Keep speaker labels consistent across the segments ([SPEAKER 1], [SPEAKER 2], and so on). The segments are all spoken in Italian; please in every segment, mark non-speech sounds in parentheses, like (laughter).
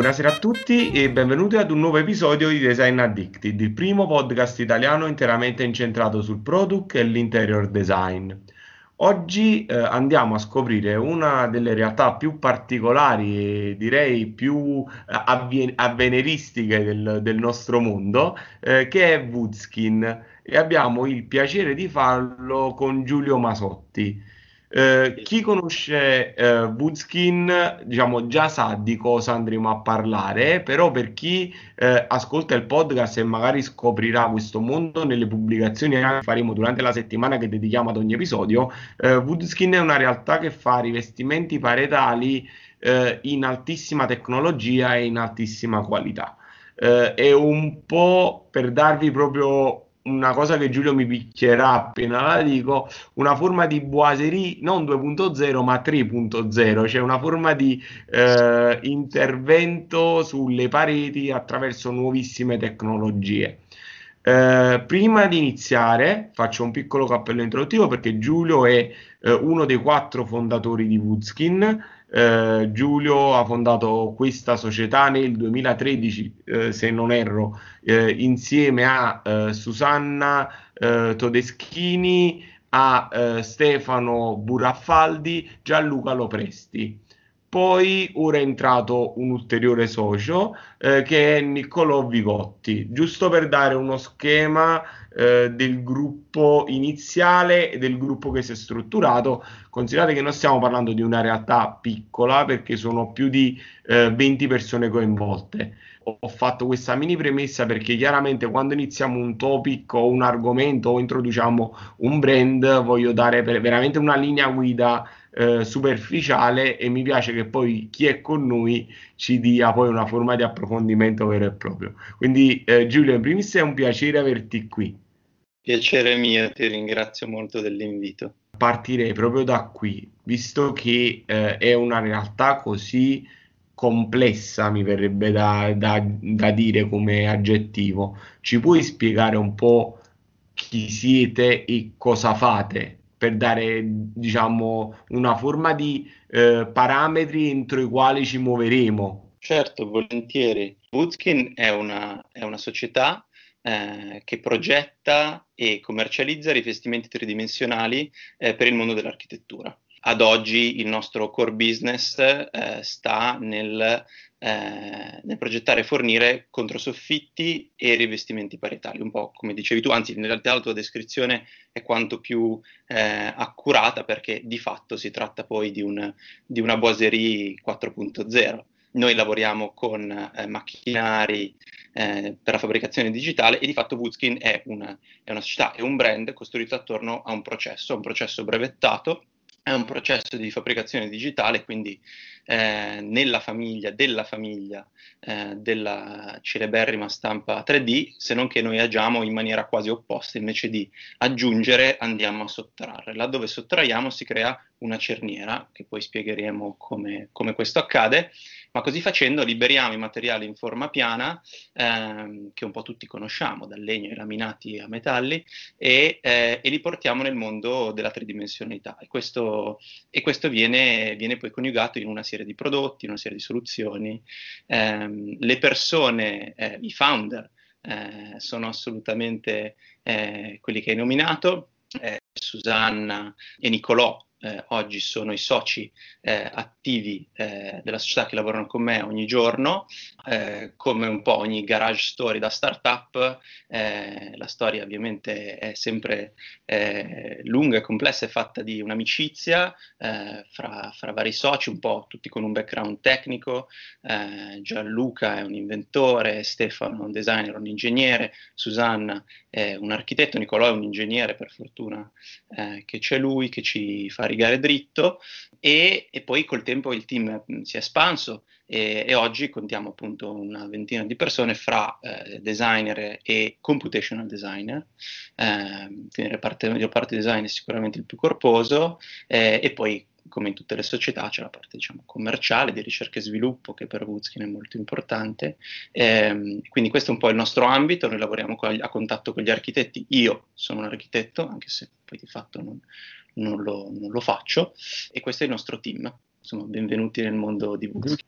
[SPEAKER 1] Buonasera a tutti e benvenuti ad un nuovo episodio di Design Addicted, il primo podcast italiano interamente incentrato sul product e l'interior design. Oggi eh, andiamo a scoprire una delle realtà più particolari e direi più eh, avven- avveniristiche del, del, nostro mondo, eh, che è Woodskin e abbiamo il piacere di farlo con Giulio Masotti. Eh, chi conosce eh, Woodskin diciamo, già sa di cosa andremo a parlare, però per chi eh, ascolta il podcast e magari scoprirà questo mondo nelle pubblicazioni che faremo durante la settimana che dedichiamo ad ogni episodio, eh, Woodskin è una realtà che fa rivestimenti paretali eh, in altissima tecnologia e in altissima qualità. Eh, è un po' per darvi proprio una cosa che Giulio mi picchierà appena la dico, una forma di boiserie non 2.0 ma 3.0, cioè una forma di eh, intervento sulle pareti attraverso nuovissime tecnologie. Eh, prima di iniziare faccio un piccolo cappello introduttivo perché Giulio è eh, uno dei quattro fondatori di Woodskin eh, Giulio ha fondato questa società nel 2013, eh, se non erro, eh, insieme a eh, Susanna eh, Todeschini, a eh, Stefano Buraffaldi, Gianluca Lopresti. Poi ora è entrato un ulteriore socio che è Niccolò Vigotti, giusto per dare uno schema eh, del gruppo iniziale e del gruppo che si è strutturato. Considerate che non stiamo parlando di una realtà piccola perché sono più di eh, 20 persone coinvolte. Ho fatto questa mini premessa perché chiaramente quando iniziamo un topic o un argomento o introduciamo un brand voglio dare veramente una linea guida eh, superficiale e mi piace che poi chi è con noi ci dia poi una forma di approfondimento vero e proprio. Quindi eh, Giulio, in primis è un piacere averti qui.
[SPEAKER 2] Piacere mio, ti ringrazio molto dell'invito.
[SPEAKER 1] Partirei proprio da qui, visto che eh, è una realtà così complessa, mi verrebbe da, da, da dire come aggettivo. Ci puoi spiegare un po' chi siete e cosa fate? per dare diciamo una forma di eh, parametri entro i quali ci muoveremo.
[SPEAKER 2] Certo, volentieri. Woodskin è una, è una società eh, che progetta e commercializza rivestimenti tridimensionali eh, per il mondo dell'architettura. Ad oggi il nostro core business eh, sta nel eh, nel progettare e fornire controsoffitti e rivestimenti parietali, un po' come dicevi tu, anzi in realtà la tua descrizione è quanto più eh, accurata perché di fatto si tratta poi di, un, di una boiserie 4.0. Noi lavoriamo con eh, macchinari eh, per la fabbricazione digitale e di fatto Woodskin è una, è una società, è un brand costruito attorno a un processo, un processo brevettato è un processo di fabbricazione digitale, quindi eh, nella famiglia, della famiglia eh, della celeberrima stampa 3D, se non che noi agiamo in maniera quasi opposta, invece di aggiungere andiamo a sottrarre. Laddove sottraiamo si crea una cerniera, che poi spiegheremo come, come questo accade, ma così facendo liberiamo i materiali in forma piana, ehm, che un po' tutti conosciamo, dal legno ai laminati a metalli, e, eh, e li portiamo nel mondo della tridimensionalità. E questo, e questo viene, viene, poi coniugato in una serie di prodotti, in una serie di soluzioni. Eh, le persone, eh, i founder, eh, sono assolutamente eh, quelli che hai nominato. Eh, Susanna e Nicolò eh, oggi sono i soci eh, attivi eh, della società che lavorano con me ogni giorno, eh, come un po' ogni garage story da startup, eh, la storia ovviamente è sempre eh, lunga e complessa, è fatta di un'amicizia fra, fra, vari soci, un po' tutti con un background tecnico, Gianluca è un inventore, Stefano è un designer, un ingegnere, Susanna è un architetto, Nicolò è un ingegnere per fortuna che c'è lui che ci fa rigare dritto e, e, poi col tempo il team mm, si è espanso e, e oggi contiamo appunto una ventina di persone fra eh, designer e computational designer, eh, quindi il reparto, design è sicuramente il più corposo eh, e poi come in tutte le società c'è la parte diciamo, commerciale di ricerca e sviluppo che per Woodskin è molto importante. Eh, quindi questo è un po' il nostro ambito. Noi lavoriamo a contatto con gli architetti. Io sono un architetto anche se poi di fatto non, non lo, non lo faccio, e questo è il nostro team. Insomma, benvenuti nel mondo di Woodskin.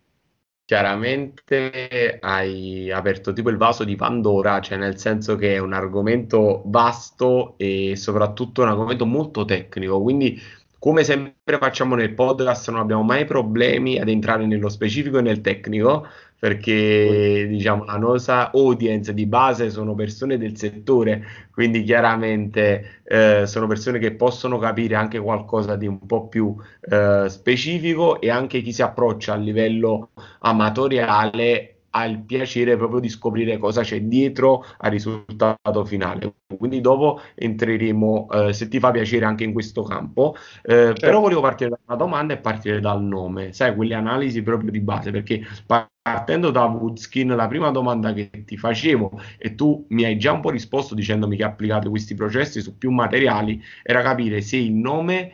[SPEAKER 1] chiaramente hai aperto tipo il vaso di Pandora, cioè nel senso che è un argomento vasto e soprattutto un argomento molto tecnico, quindi come sempre facciamo nel podcast non abbiamo mai problemi ad entrare nello specifico e nel tecnico, perché diciamo la nostra audience di base sono persone del settore, quindi chiaramente eh, sono persone che possono capire anche qualcosa di un po' più eh, specifico e anche chi si approccia a livello amatoriale ha il piacere proprio di scoprire cosa c'è dietro al risultato finale. Quindi dopo entreremo, eh, se ti fa piacere, anche in questo campo. Eh, certo. Però volevo partire da una domanda e partire dal nome, sai, quelle analisi proprio di base, perché partendo da Woodskin, la prima domanda che ti facevo, e tu mi hai già un po' risposto dicendomi che applicate questi processi su più materiali, era capire se il nome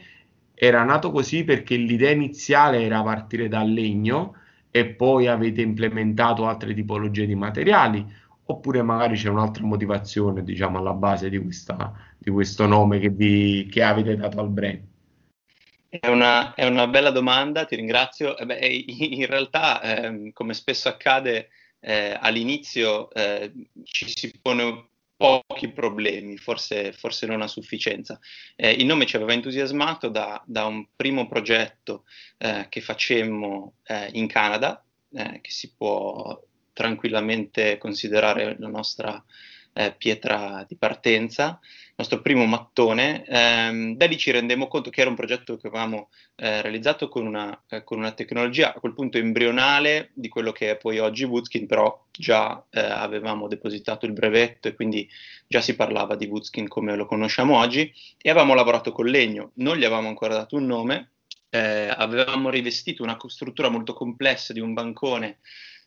[SPEAKER 1] era nato così perché l'idea iniziale era partire dal legno e poi avete implementato altre tipologie di materiali, oppure magari c'è un'altra motivazione, diciamo, alla base di, questa, di questo nome che, vi, che avete dato al brand?
[SPEAKER 2] È una, è una, bella domanda, ti ringrazio. Eh beh, in realtà, eh, come spesso accade, eh, all'inizio eh, ci si pone pochi problemi, forse, forse non a sufficienza. Eh, il nome ci aveva entusiasmato da, da un primo progetto eh, che facemmo eh, in Canada, eh, che si può tranquillamente considerare la nostra eh, pietra di partenza, il nostro primo mattone. Ehm, da lì ci rendemmo conto che era un progetto che avevamo eh, realizzato con una, eh, con una, tecnologia a quel punto embrionale di quello che è poi oggi Woodskin, però già eh, avevamo depositato il brevetto e quindi già si parlava di Woodskin come lo conosciamo oggi e avevamo lavorato con legno, non gli avevamo ancora dato un nome, eh, avevamo rivestito una struttura molto complessa di un bancone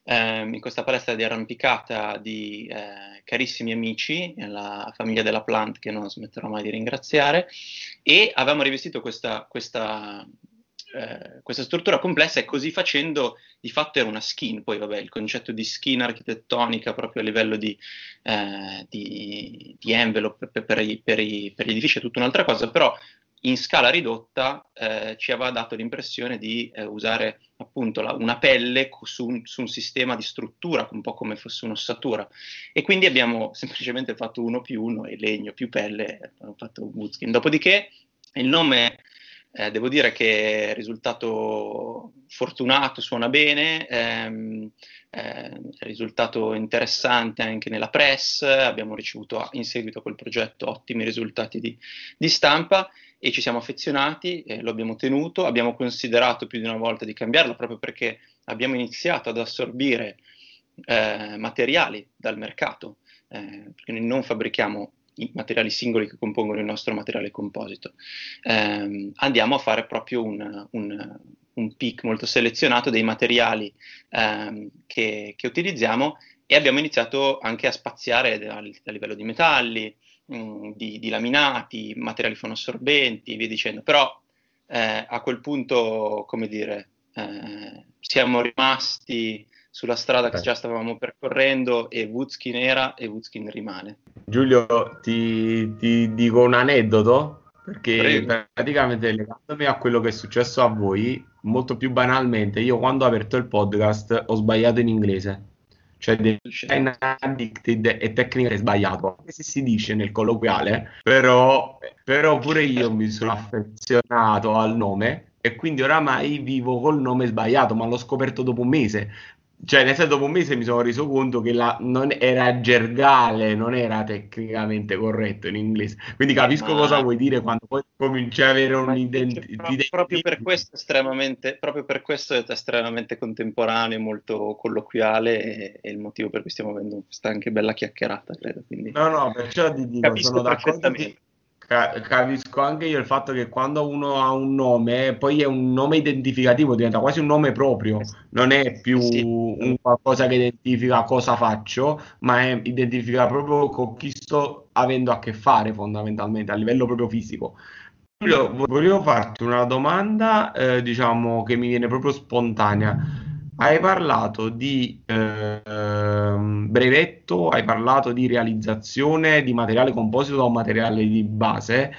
[SPEAKER 2] ehm, in questa palestra di arrampicata di eh, carissimi amici, la famiglia della Plant che non smetterò mai di ringraziare, e avevamo rivestito questa, questa, eh, questa struttura complessa e così facendo di fatto era una skin, poi vabbè il concetto di skin architettonica proprio a livello di, eh, di, di envelope per, per, i, per, i, per, gli edifici è tutta un'altra cosa, però in scala ridotta eh, ci aveva dato l'impressione di eh, usare appunto la, una pelle su un, su un, sistema di struttura, un po' come fosse un'ossatura. E quindi abbiamo (laughs) semplicemente fatto uno più uno e legno più pelle, abbiamo fatto Woodskin. Dopodiché il nome, eh, devo dire che è risultato fortunato, suona bene, ehm, eh, è risultato interessante anche nella press, abbiamo ricevuto in seguito a quel progetto ottimi risultati di, di stampa e ci siamo affezionati, eh, lo abbiamo tenuto, abbiamo considerato più di una volta di cambiarlo proprio perché abbiamo iniziato ad assorbire eh, materiali dal mercato, eh, perché noi non fabbrichiamo i materiali singoli che compongono il nostro materiale composito. Eh, andiamo a fare proprio un, un, un pick molto selezionato dei materiali ehm, che, che, utilizziamo e abbiamo iniziato anche a spaziare a, a livello di metalli, Mm, di, di, laminati, materiali fonoassorbenti via dicendo. Però eh, a quel punto, come dire, eh, siamo rimasti sulla strada che già stavamo percorrendo e Woodskin era e Woodskin rimane.
[SPEAKER 1] Giulio, ti, ti dico un aneddoto perché Prego. praticamente legandomi a quello che è successo a voi, molto più banalmente, io quando ho aperto il podcast ho sbagliato in inglese cioè design addicted e tecnica sbagliato, anche se si dice nel colloquiale, però, però pure io mi sono affezionato al nome e quindi oramai vivo col nome sbagliato, ma l'ho scoperto dopo un mese, cioè, nel senso, dopo un mese mi sono reso conto che la, non era gergale, non era tecnicamente corretto in inglese. Quindi capisco ma... cosa vuoi dire quando poi cominci a avere un'identità.
[SPEAKER 2] Proprio, proprio, per questo estremamente, proprio per questo è estremamente contemporaneo, molto colloquiale e, è il motivo per cui stiamo avendo questa anche bella chiacchierata, credo. Quindi...
[SPEAKER 1] No, no, perciò ti dico, sono d'accordo. Che capisco anche io il fatto che quando uno ha un nome, poi è un nome identificativo, diventa quasi un nome proprio, non è più sì. un qualcosa che identifica cosa faccio, ma è, identifica proprio con chi sto avendo a che fare fondamentalmente a livello proprio fisico. Io volevo farti una domanda, eh, diciamo, che mi viene proprio spontanea hai parlato di eh, brevetto, hai parlato di realizzazione di materiale composito da un materiale di base,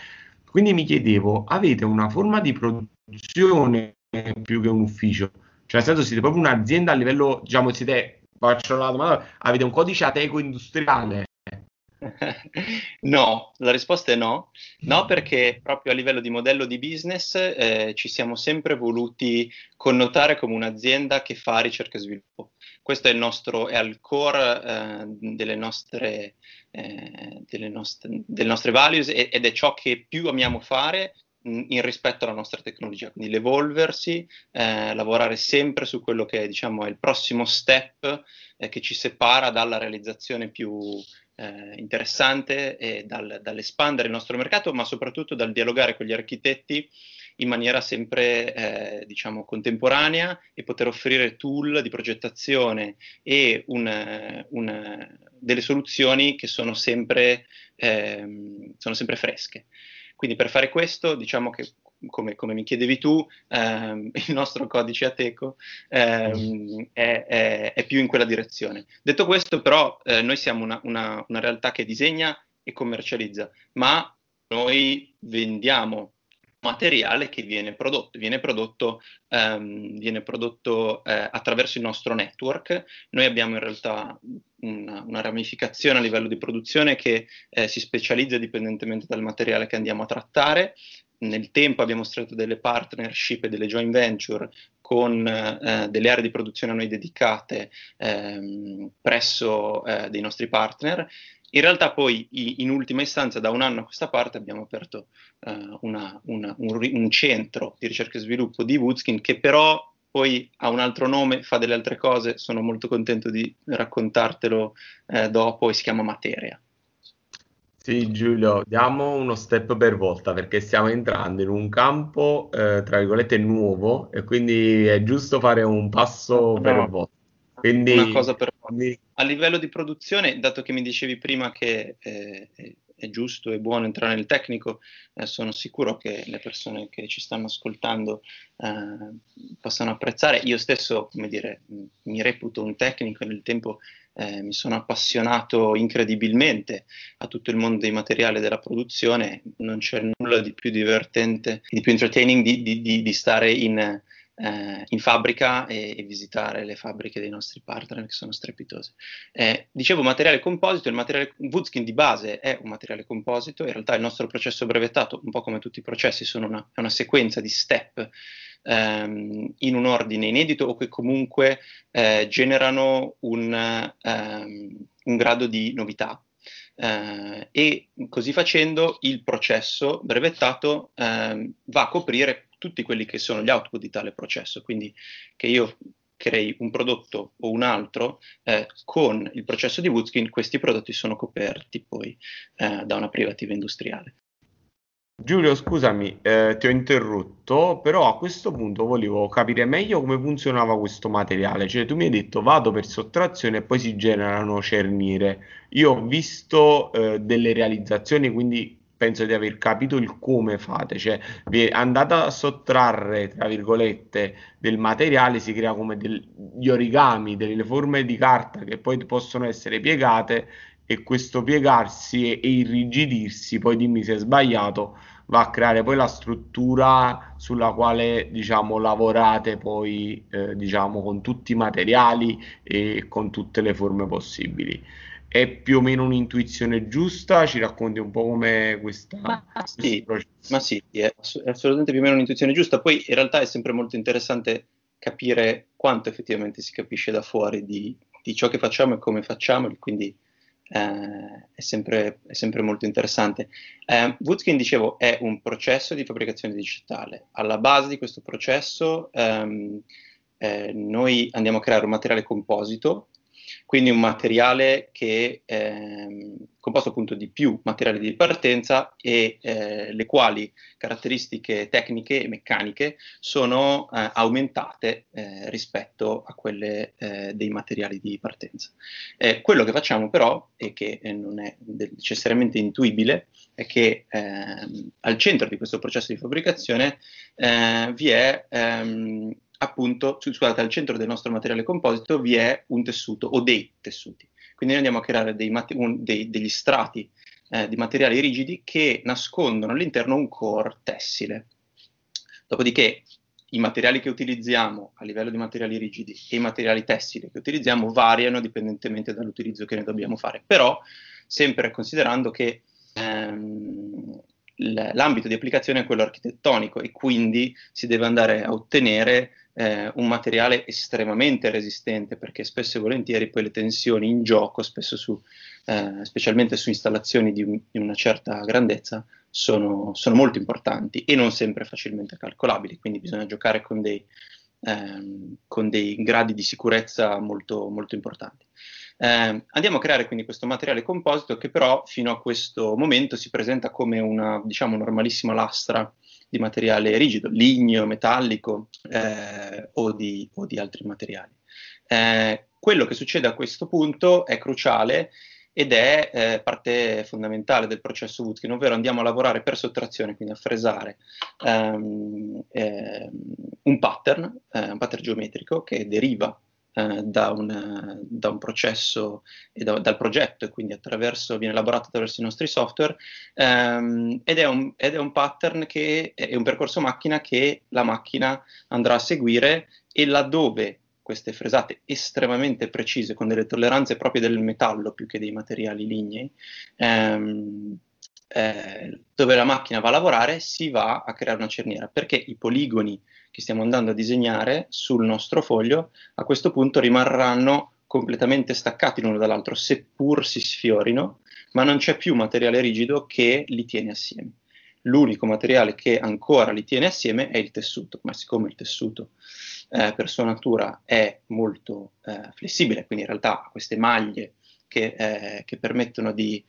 [SPEAKER 1] quindi mi chiedevo, avete una forma di produzione più che un ufficio? Cioè, nel senso, siete proprio un'azienda a livello, diciamo, siete, faccio la domanda, avete un codice ateco industriale? (laughs)
[SPEAKER 2] No, la risposta è no. No, perché proprio a livello di modello di business eh, ci siamo sempre voluti connotare come un'azienda che fa ricerca e sviluppo. Questo è, il nostro, è al core eh, delle, nostre, eh, delle, nostre, delle nostre values ed è ciò che più amiamo fare in rispetto alla nostra tecnologia, quindi l'evolversi, eh, lavorare sempre su quello che diciamo, è il prossimo step eh, che ci separa dalla realizzazione più eh, interessante e dal, dall'espandere il nostro mercato, ma soprattutto dal dialogare con gli architetti in maniera sempre eh, diciamo, contemporanea e poter offrire tool di progettazione e un, un, delle soluzioni che sono sempre, ehm, sono sempre fresche. Quindi per fare questo, diciamo che come, come, mi chiedevi tu, ehm, (laughs) il nostro codice Ateco ehm, è, è, è, più in quella direzione. Detto questo, però, eh, noi siamo una, una, una, realtà che disegna e commercializza, ma noi vendiamo materiale che viene prodotto, viene prodotto, ehm, viene prodotto eh, attraverso il nostro network. Noi abbiamo in realtà una, una ramificazione a livello di produzione che eh, si specializza dipendentemente dal materiale che andiamo a trattare. Nel tempo abbiamo stretto delle partnership e delle joint venture con eh, delle aree di produzione a noi dedicate ehm, presso eh, dei nostri partner in realtà poi in ultima istanza da un anno a questa parte abbiamo aperto uh, una, una, un, un, centro di ricerca e sviluppo di Woodskin che però poi ha un altro nome, fa delle altre cose, sono molto contento di raccontartelo eh, dopo e si chiama Materia.
[SPEAKER 1] Sì, Giulio, diamo uno step per volta perché stiamo entrando in un campo, eh, tra virgolette, nuovo e quindi è giusto fare un passo no, per volta.
[SPEAKER 2] Quindi, una cosa per quindi... A livello di produzione, dato che mi dicevi prima che eh, è giusto e buono entrare nel tecnico, eh, sono sicuro che le persone che ci stanno ascoltando eh, possano apprezzare. Io stesso, come dire, mi reputo un tecnico e nel tempo eh, mi sono appassionato incredibilmente a tutto il mondo dei materiali della produzione. Non c'è nulla di più divertente, di più entertaining di, di, di, di stare in eh, in fabbrica e, e, visitare le fabbriche dei nostri partner che sono strepitose. Eh, dicevo materiale composito, il materiale Woodskin di base è un materiale composito, in realtà il nostro processo brevettato, un po' come tutti i processi, sono una, è una sequenza di step ehm, in un ordine inedito o che comunque eh, generano un, ehm, un grado di novità. Uh, e così facendo il processo brevettato uh, va a coprire tutti quelli che sono gli output di tale processo, quindi che io crei un prodotto o un altro, eh, con il processo di Woodskin questi prodotti sono coperti poi eh, da una privativa industriale.
[SPEAKER 1] Giulio, scusami, eh, ti ho interrotto, però a questo punto volevo capire meglio come funzionava questo materiale. Cioè, tu mi hai detto vado per sottrazione e poi si generano cerniere. Io ho visto eh, delle realizzazioni, quindi penso di aver capito il come fate, cioè vi andate a sottrarre, tra virgolette, del materiale, si crea come degli origami, delle forme di carta che poi possono essere piegate e questo piegarsi e, e irrigidirsi, poi dimmi se è sbagliato, va a creare poi la struttura sulla quale diciamo lavorate poi eh, diciamo con tutti i materiali e con tutte le forme possibili è più o meno un'intuizione giusta? Ci racconti un po' come questa,
[SPEAKER 2] ma sì, ma sì è, ass- è, assolutamente più o meno un'intuizione giusta. Poi in realtà è sempre molto interessante capire quanto effettivamente si capisce da fuori di, di ciò che facciamo e come facciamo, quindi eh, è, sempre, è, sempre, molto interessante. Eh, Woodskin, dicevo, è un processo di fabbricazione digitale. Alla base di questo processo ehm, eh, noi andiamo a creare un materiale composito quindi un materiale che è ehm, composto appunto di più materiali di partenza e eh, le quali caratteristiche tecniche e meccaniche sono eh, aumentate eh, rispetto a quelle eh, dei materiali di partenza. Eh, quello che facciamo però, e che eh, non è necessariamente intuibile, è che ehm, al centro di questo processo di fabbricazione vi è ehm, appunto, scusate, al centro del nostro materiale composito vi è un tessuto o dei tessuti. Quindi noi andiamo a creare dei un, dei, degli strati eh, di materiali rigidi che nascondono all'interno un core tessile. Dopodiché i materiali che utilizziamo a livello di materiali rigidi e i materiali tessili che utilizziamo variano dipendentemente dall'utilizzo che ne dobbiamo fare, però sempre considerando che ehm, l'ambito di applicazione è quello architettonico e quindi si deve andare a ottenere eh, un materiale estremamente resistente perché spesso e volentieri poi le tensioni in gioco, su, eh, specialmente su installazioni di, di una certa grandezza, sono, sono, molto importanti e non sempre facilmente calcolabili, quindi bisogna giocare con dei, ehm, con dei gradi di sicurezza molto, molto importanti. Eh, andiamo a creare quindi questo materiale composito che però fino a questo momento si presenta come una diciamo, normalissima lastra di materiale rigido, ligneo, metallico eh, o, di, o, di, altri materiali. Eh, quello che succede a questo punto è cruciale ed è eh, parte fondamentale del processo Woodkin, ovvero andiamo a lavorare per sottrazione, quindi a fresare um, eh, un pattern, eh, un pattern geometrico che deriva eh, da, un, da, un, processo e da, dal progetto e quindi viene elaborato attraverso i nostri software ehm, ed, è un, ed, è un, pattern che è un percorso macchina che la macchina andrà a seguire e laddove queste fresate estremamente precise con delle tolleranze proprie del metallo più che dei materiali lignei ehm, eh, dove la macchina va a lavorare si va a creare una cerniera. Perché i poligoni che stiamo andando a disegnare sul nostro foglio, a questo punto rimarranno completamente staccati l'uno dall'altro, seppur si sfiorino, ma non c'è più materiale rigido che li tiene assieme. L'unico materiale che ancora li tiene assieme è il tessuto, ma siccome il tessuto eh, per sua natura è molto eh, flessibile, quindi in realtà ha queste maglie che, eh, che permettono di,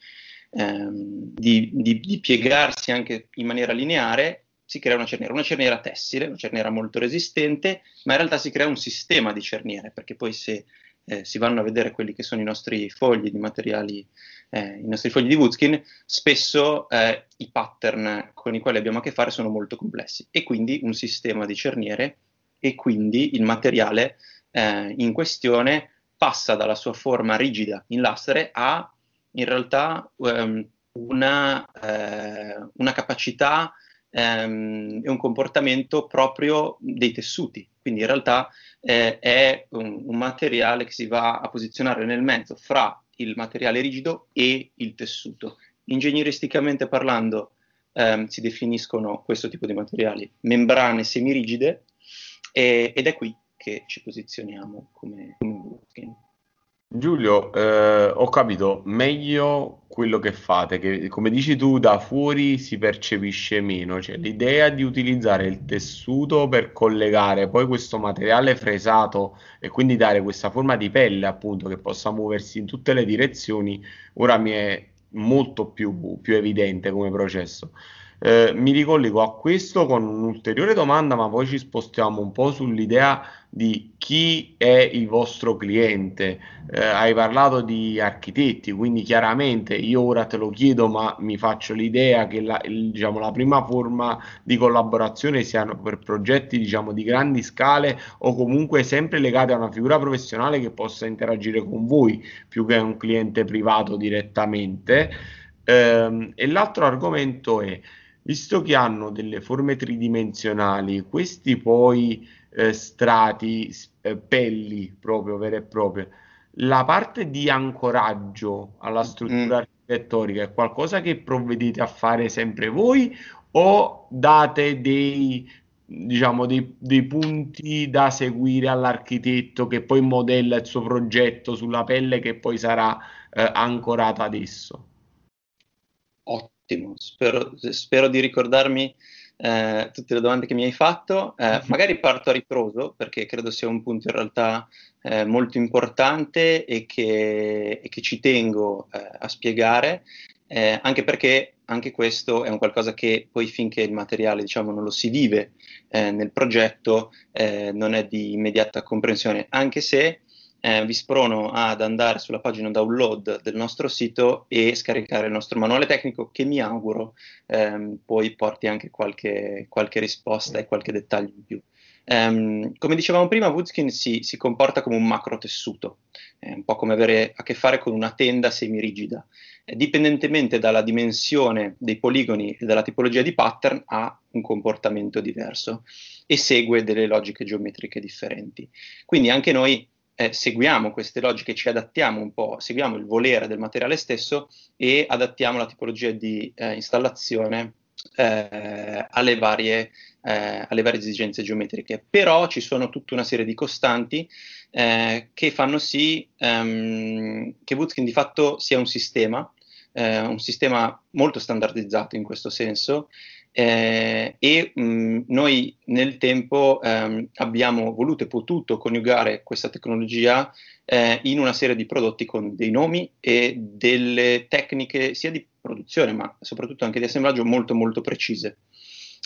[SPEAKER 2] ehm, di, di, di piegarsi anche in maniera lineare, si crea una cerniera, una cerniera tessile, una cerniera molto resistente, ma in realtà si crea un sistema di cerniere, perché poi se eh, si vanno a vedere quelli che sono i nostri fogli di materiali, eh, i nostri fogli di Woodskin, spesso eh, i pattern con i quali abbiamo a che fare sono molto complessi. E quindi un sistema di cerniere e quindi il materiale eh, in questione passa dalla sua forma rigida in lastre a in realtà um, una, eh, una capacità ehm, è un comportamento proprio dei tessuti, quindi in realtà eh, è un, un, materiale che si va a posizionare nel mezzo fra il materiale rigido e il tessuto. Ingegneristicamente parlando ehm, si definiscono questo tipo di materiali membrane semirigide e, ed è qui che ci posizioniamo come, come
[SPEAKER 1] Giulio, eh, ho capito meglio quello che fate, che come dici tu da fuori si percepisce meno, cioè l'idea di utilizzare il tessuto per collegare poi questo materiale fresato e quindi dare questa forma di pelle appunto che possa muoversi in tutte le direzioni, ora mi è molto più, più evidente come processo. Eh, mi ricollego a questo con un'ulteriore domanda, ma poi ci spostiamo un po' sull'idea di chi è il vostro cliente. Eh, hai parlato di architetti, quindi chiaramente io ora te lo chiedo, ma mi faccio l'idea che la, diciamo, la prima forma di collaborazione siano per progetti diciamo, di grandi scale o comunque sempre legati a una figura professionale che possa interagire con voi più che un cliente privato direttamente. Eh, e l'altro argomento è visto che hanno delle forme tridimensionali, questi poi eh, strati, eh, pelli proprio vere e proprie, la parte di ancoraggio alla mm. struttura mm. architettonica è qualcosa che provvedete a fare sempre voi o date dei, diciamo, dei, dei punti da seguire all'architetto che poi modella il suo progetto sulla pelle che poi sarà eh, ancorata adesso?
[SPEAKER 2] Ottimo, spero, spero di ricordarmi eh, tutte le domande che mi hai fatto. Eh, magari parto a ritroso perché credo sia un punto in realtà eh, molto importante e che, e che ci tengo eh, a spiegare, eh, anche perché anche questo è un qualcosa che poi finché il materiale diciamo, non lo si vive eh, nel progetto non è di immediata comprensione, anche se eh, vi sprono ad andare sulla pagina download del nostro sito e scaricare il nostro manuale tecnico che mi auguro ehm, poi porti anche qualche, qualche, risposta e qualche dettaglio in più. Um, come dicevamo prima, Woodskin si, si, comporta come un macro tessuto, è un po' come avere a che fare con una tenda semirigida. Eh, dipendentemente dalla dimensione dei poligoni e dalla tipologia di pattern, ha un comportamento diverso e segue delle logiche geometriche differenti. Quindi anche noi eh, seguiamo queste logiche, ci adattiamo un po', seguiamo il volere del materiale stesso e adattiamo la tipologia di eh, installazione eh, alle, varie, eh, alle, varie, esigenze geometriche. Però ci sono tutta una serie di costanti eh, che fanno sì ehm, che Woodskin di fatto sia un sistema, eh, un sistema molto standardizzato in questo senso, eh, e mh, noi nel tempo ehm, abbiamo voluto e potuto coniugare questa tecnologia eh, in una serie di prodotti con dei nomi e delle tecniche sia di produzione ma soprattutto anche di assemblaggio molto molto precise.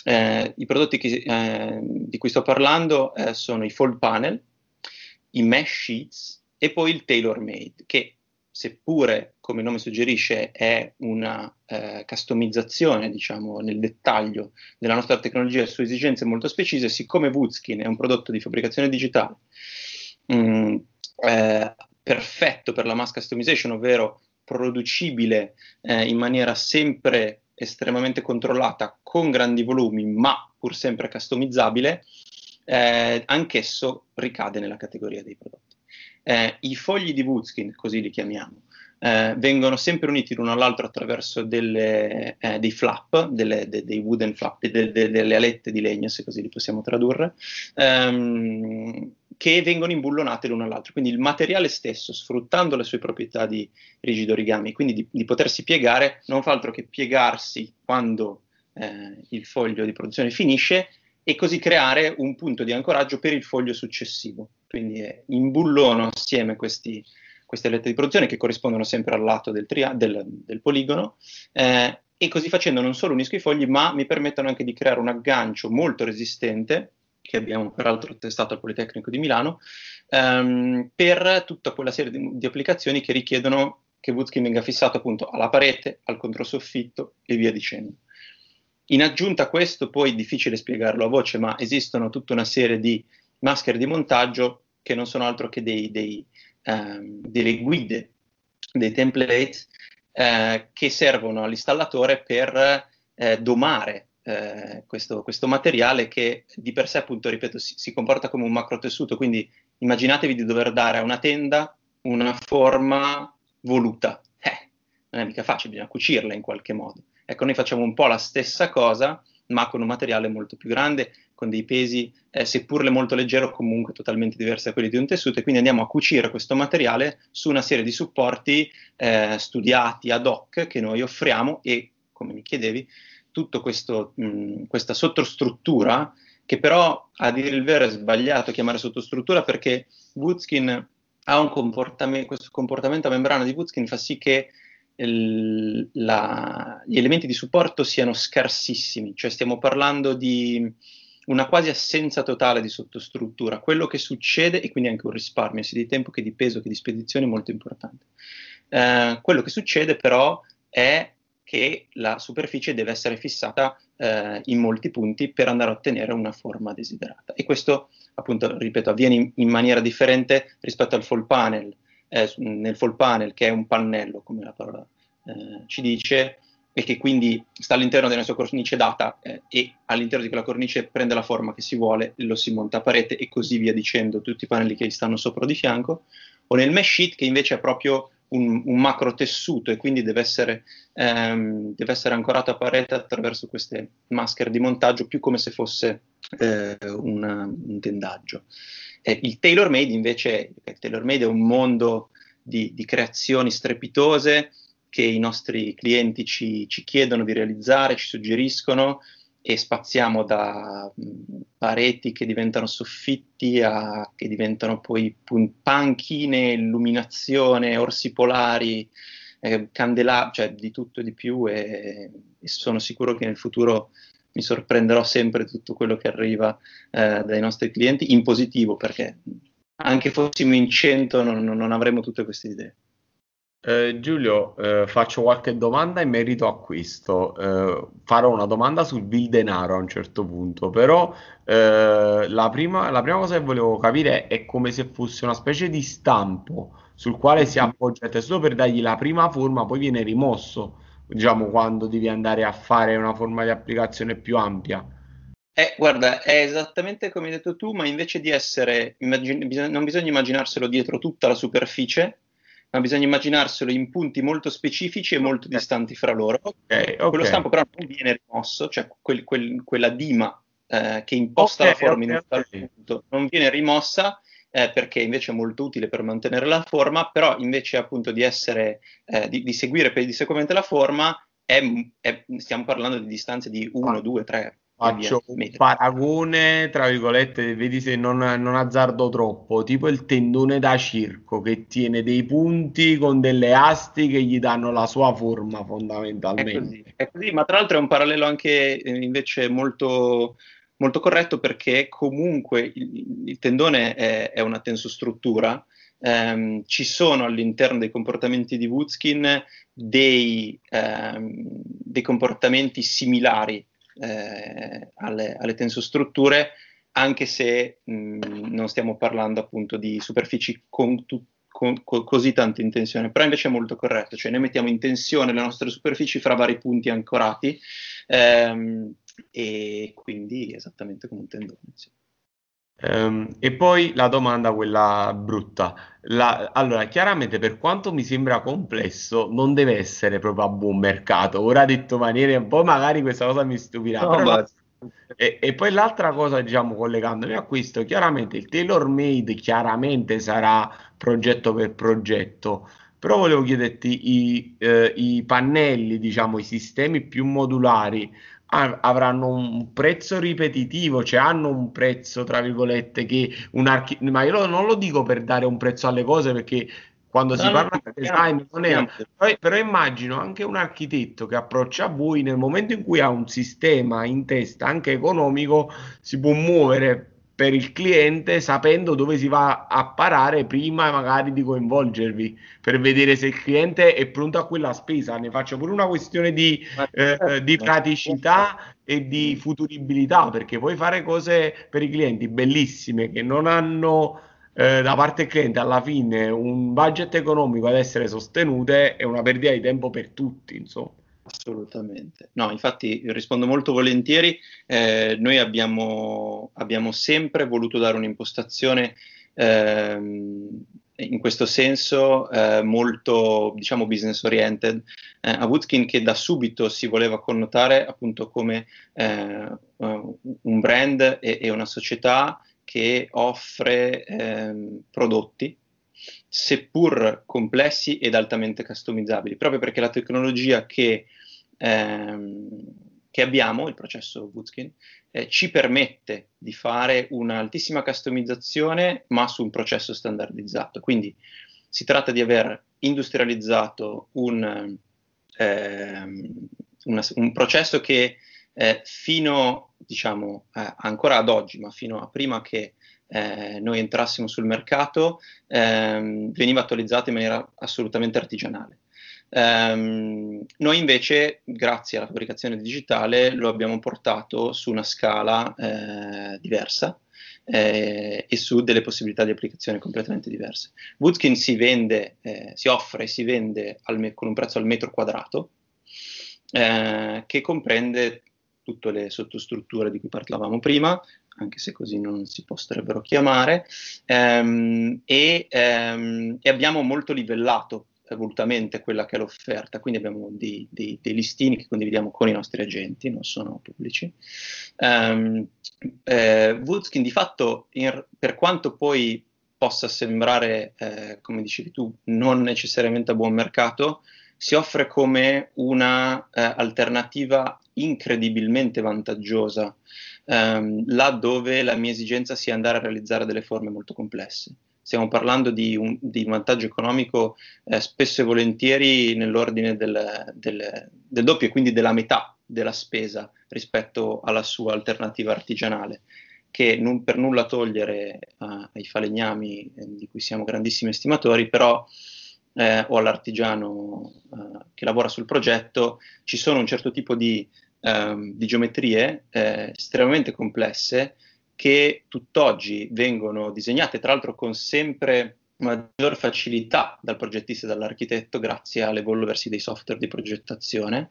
[SPEAKER 2] Eh, I prodotti che, eh, di cui sto parlando eh, sono i fold panel, i mesh sheets e poi il tailor made che seppure, come il nome suggerisce, è una eh, customizzazione, diciamo, nel dettaglio della nostra tecnologia su esigenze molto precise, siccome Woodskin è un prodotto di fabbricazione digitale mh, mm, eh, perfetto per la mass customization, ovvero producibile eh, in maniera sempre estremamente controllata, con grandi volumi, ma pur sempre customizzabile, eh, anch'esso ricade nella categoria dei prodotti. Eh, I fogli di Woodskin, così li chiamiamo, eh, vengono sempre uniti l'uno all'altro attraverso delle, eh, dei flap, delle, de, dei wooden flap, de, de, delle alette di legno, se così li possiamo tradurre, ehm, che vengono imbullonate l'uno all'altro. Quindi il materiale stesso, sfruttando le sue proprietà di rigido origami, quindi di, di potersi piegare, non fa altro che piegarsi quando eh, il foglio di produzione finisce e così creare un punto di ancoraggio per il foglio successivo. Quindi imbullono assieme questi, queste lette di produzione che corrispondono sempre al lato del, tria- del, del poligono eh, e così facendo non solo unisco i fogli ma mi permettono anche di creare un aggancio molto resistente che abbiamo peraltro testato al Politecnico di Milano, ehm, per tutta quella serie di, di, applicazioni che richiedono che Woodskin venga fissato appunto alla parete, al controsoffitto e via dicendo. In aggiunta a questo, poi difficile spiegarlo a voce, ma esistono tutta una serie di maschere di montaggio che non sono altro che dei, dei, ehm, delle guide, dei template eh, che servono all'installatore per eh, domare eh, questo, questo, materiale che di per sé, appunto, ripeto, si, si, comporta come un macro tessuto. Quindi immaginatevi di dover dare a una tenda una forma voluta. Eh, non è mica facile, bisogna cucirla in qualche modo. Ecco, noi facciamo un po' la stessa cosa, ma con un materiale molto più grande, con dei pesi, eh, seppur molto leggero, comunque totalmente diversi da quelli di un tessuto, e quindi andiamo a cucire questo materiale su una serie di supporti eh, studiati ad hoc che noi offriamo e, come mi chiedevi, tutta questa sottostruttura, che però a dire il vero è sbagliato chiamare sottostruttura perché Woodskin ha un comportamento, questo comportamento a membrana di Woodskin fa sì che il, la, gli elementi di supporto siano scarsissimi, cioè stiamo parlando di una quasi assenza totale di sottostruttura. Quello che succede, e quindi anche un risparmio sia di tempo che di peso che di spedizione molto importante. Eh, quello che succede però è che la superficie deve essere fissata eh, in molti punti per andare a ottenere una forma desiderata. E questo, appunto, ripeto, avviene in, in maniera differente rispetto al fall panel eh, nel fall panel, che è un pannello, come la parola eh, ci dice, e che quindi sta all'interno della sua cornice data eh, e all'interno di quella cornice prende la forma che si vuole, lo si monta a parete e così via dicendo, tutti i pannelli che gli stanno sopra o di fianco, o nel mesh sheet che invece è proprio un, un macro tessuto e quindi deve essere, ehm, deve essere, ancorato a parete attraverso queste maschere di montaggio, più come se fosse eh, una, un tendaggio. Eh, il tailor made invece, il tailor made è un mondo di, di creazioni strepitose che i nostri clienti ci, ci, chiedono di realizzare, ci suggeriscono e spaziamo da mh, pareti che diventano soffitti a che diventano poi panchine, illuminazione, orsi polari, eh, candelabri, cioè di tutto e di più e, e sono sicuro che nel futuro mi sorprenderò sempre tutto quello che arriva eh, dai nostri clienti in positivo perché anche fossimo in 100 non, non avremo tutte queste idee.
[SPEAKER 1] Eh, Giulio, eh, faccio qualche domanda in merito a questo. Eh, farò una domanda sul vil denaro a un certo punto, però eh, la prima, la prima cosa che volevo capire è come se fosse una specie di stampo sul quale si appoggia il testo per dargli la prima forma, poi viene rimosso, diciamo, quando devi andare a fare una forma di applicazione più ampia.
[SPEAKER 2] Eh, guarda, è esattamente come hai detto tu, ma invece di essere, immagin- bisog- non bisogna immaginarselo dietro tutta la superficie, ma bisogna immaginarselo in punti molto specifici e molto distanti fra loro.
[SPEAKER 1] Ok,
[SPEAKER 2] Quello
[SPEAKER 1] ok.
[SPEAKER 2] stampo però non viene rimosso, cioè quel- quel- quella dima eh, che imposta
[SPEAKER 1] Ok,
[SPEAKER 2] la forma in un tal punto. Non viene rimossa eh, perché invece è molto utile per mantenere la forma, però invece appunto di essere, eh, di, di seguire pedissequamente la forma, è- è- stiamo parlando di distanze di 1, 2, 3
[SPEAKER 1] Faccio un paragone, tra virgolette, vedi se non, non azzardo troppo, tipo il tendone da circo che tiene dei punti con delle asti che gli danno la sua forma
[SPEAKER 2] È
[SPEAKER 1] fondamentalmente.
[SPEAKER 2] così, è così, ma tra l'altro è un parallelo anche eh, invece molto, molto corretto perché comunque il, il tendone è, è una tensostruttura, ehm, ci sono all'interno dei comportamenti di Woodskin dei, ehm, dei comportamenti similari eh, alle, alle tensostrutture, anche se mh, non stiamo parlando appunto di superfici con tu- con- co- così tanto in tensione, però invece è molto corretto, cioè noi mettiamo in tensione le nostre superfici fra vari punti ancorati ehm, e quindi esattamente come un tendone. sì.
[SPEAKER 1] Ehm, e poi la domanda, quella brutta. La- allora, chiaramente per quanto mi sembra complesso, non deve essere proprio a buon mercato. Ora detto in maniera, poi magari questa cosa mi stupirà,
[SPEAKER 2] No,
[SPEAKER 1] la- E, e poi l'altra cosa, diciamo, collegandomi a questo, chiaramente il tailor made chiaramente sarà progetto per progetto, però volevo chiederti i, eh, i pannelli, diciamo, i sistemi più modulari avranno un prezzo ripetitivo, cioè hanno un prezzo, tra virgolette, che un archi- ma io non lo dico per dare un prezzo alle cose perché quando si
[SPEAKER 2] No, no,
[SPEAKER 1] parla di design non è però, però immagino anche un architetto che approccia a voi nel momento in cui ha un sistema in testa anche economico, si può muovere per il cliente sapendo dove si va a parare prima magari di coinvolgervi per vedere se il cliente è pronto a quella spesa. Ne faccio pure una questione di,
[SPEAKER 2] Ma-
[SPEAKER 1] eh, di
[SPEAKER 2] ma-
[SPEAKER 1] praticità e di futuribilità perché puoi fare cose per i clienti bellissime che non hanno eh, da parte del cliente alla fine un budget economico ad essere sostenute è una perdita di tempo per tutti, insomma.
[SPEAKER 2] Assolutamente. No, infatti rispondo molto volentieri. Eh, noi abbiamo, abbiamo sempre voluto dare un'impostazione ehm, in questo senso eh, molto, diciamo, business oriented eh, a Woodskin che da subito si voleva connotare appunto come eh, un brand e, e una società che offre ehm, prodotti seppur complessi ed altamente customizzabili, proprio perché la tecnologia che, ehm, che abbiamo, il processo Woodskin, eh, ci permette di fare un'altissima customizzazione, ma su un processo standardizzato. Quindi si tratta di aver industrializzato un, ehm, una- un processo che eh, fino, diciamo, eh, ancora ad oggi, ma fino a prima che eh, noi entrassimo sul mercato, ehm, veniva attualizzato in maniera assolutamente artigianale. Ehm, noi invece, grazie alla fabbricazione digitale, lo abbiamo portato su una scala eh, diversa eh, e su delle possibilità di applicazione completamente diverse. Woodskin si vende, eh, si offre e si vende me- con un prezzo al metro quadrato eh, che comprende tutte le sottostrutture di cui parlavamo prima, anche se così non si potrebbero chiamare, ehm, e, ehm, e abbiamo molto livellato volutamente quella che è l'offerta, quindi abbiamo dei, dei- dei listini che condividiamo con i nostri agenti, non sono pubblici. Ehm, eh, Woodskin di fatto, in- per quanto poi possa sembrare, eh, come dicevi tu, non necessariamente a buon mercato, si offre come una eh, incredibilmente vantaggiosa ehm, là dove la mia esigenza sia andare a realizzare delle forme molto complesse. Stiamo parlando di un, di vantaggio economico eh, spesso e volentieri nell'ordine del, del- del doppio e quindi della metà della spesa rispetto alla sua alternativa artigianale, che non per nulla togliere eh, ai falegnami, eh, di cui siamo grandissimi estimatori, però eh, o all'artigiano eh, che lavora sul progetto, ci sono un certo tipo di, ehm, di geometrie eh, estremamente complesse che tutt'oggi vengono disegnate, tra l'altro con sempre maggior facilità dal progettista e dall'architetto grazie all'evolversi dei software di progettazione,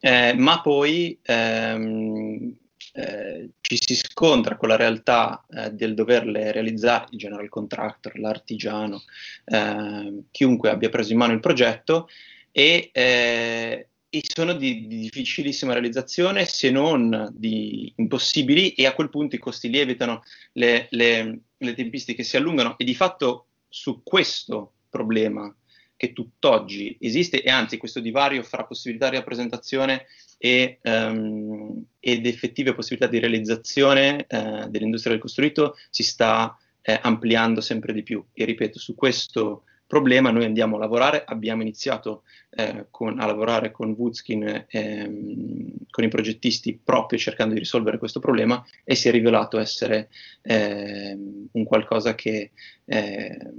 [SPEAKER 2] eh, ma poi ehm, eh, ci si scontra con la realtà eh, del doverle realizzare il general contractor, l'artigiano, eh, chiunque abbia preso in mano il progetto e, eh, e sono di, di, difficilissima realizzazione se non di impossibili e a quel punto i costi lievitano, le, le, le tempistiche si allungano. E di fatto su questo problema che tutt'oggi esiste e anzi questo divario fra possibilità di rappresentazione e, um, ed effettive possibilità di realizzazione uh, dell'industria del costruito si sta eh, ampliando sempre di più. E ripeto su questo problema noi andiamo a lavorare, abbiamo iniziato eh, con, a lavorare con Woodskin, ehm, con i progettisti proprio cercando di risolvere questo problema e si è rivelato essere eh, un qualcosa che, eh,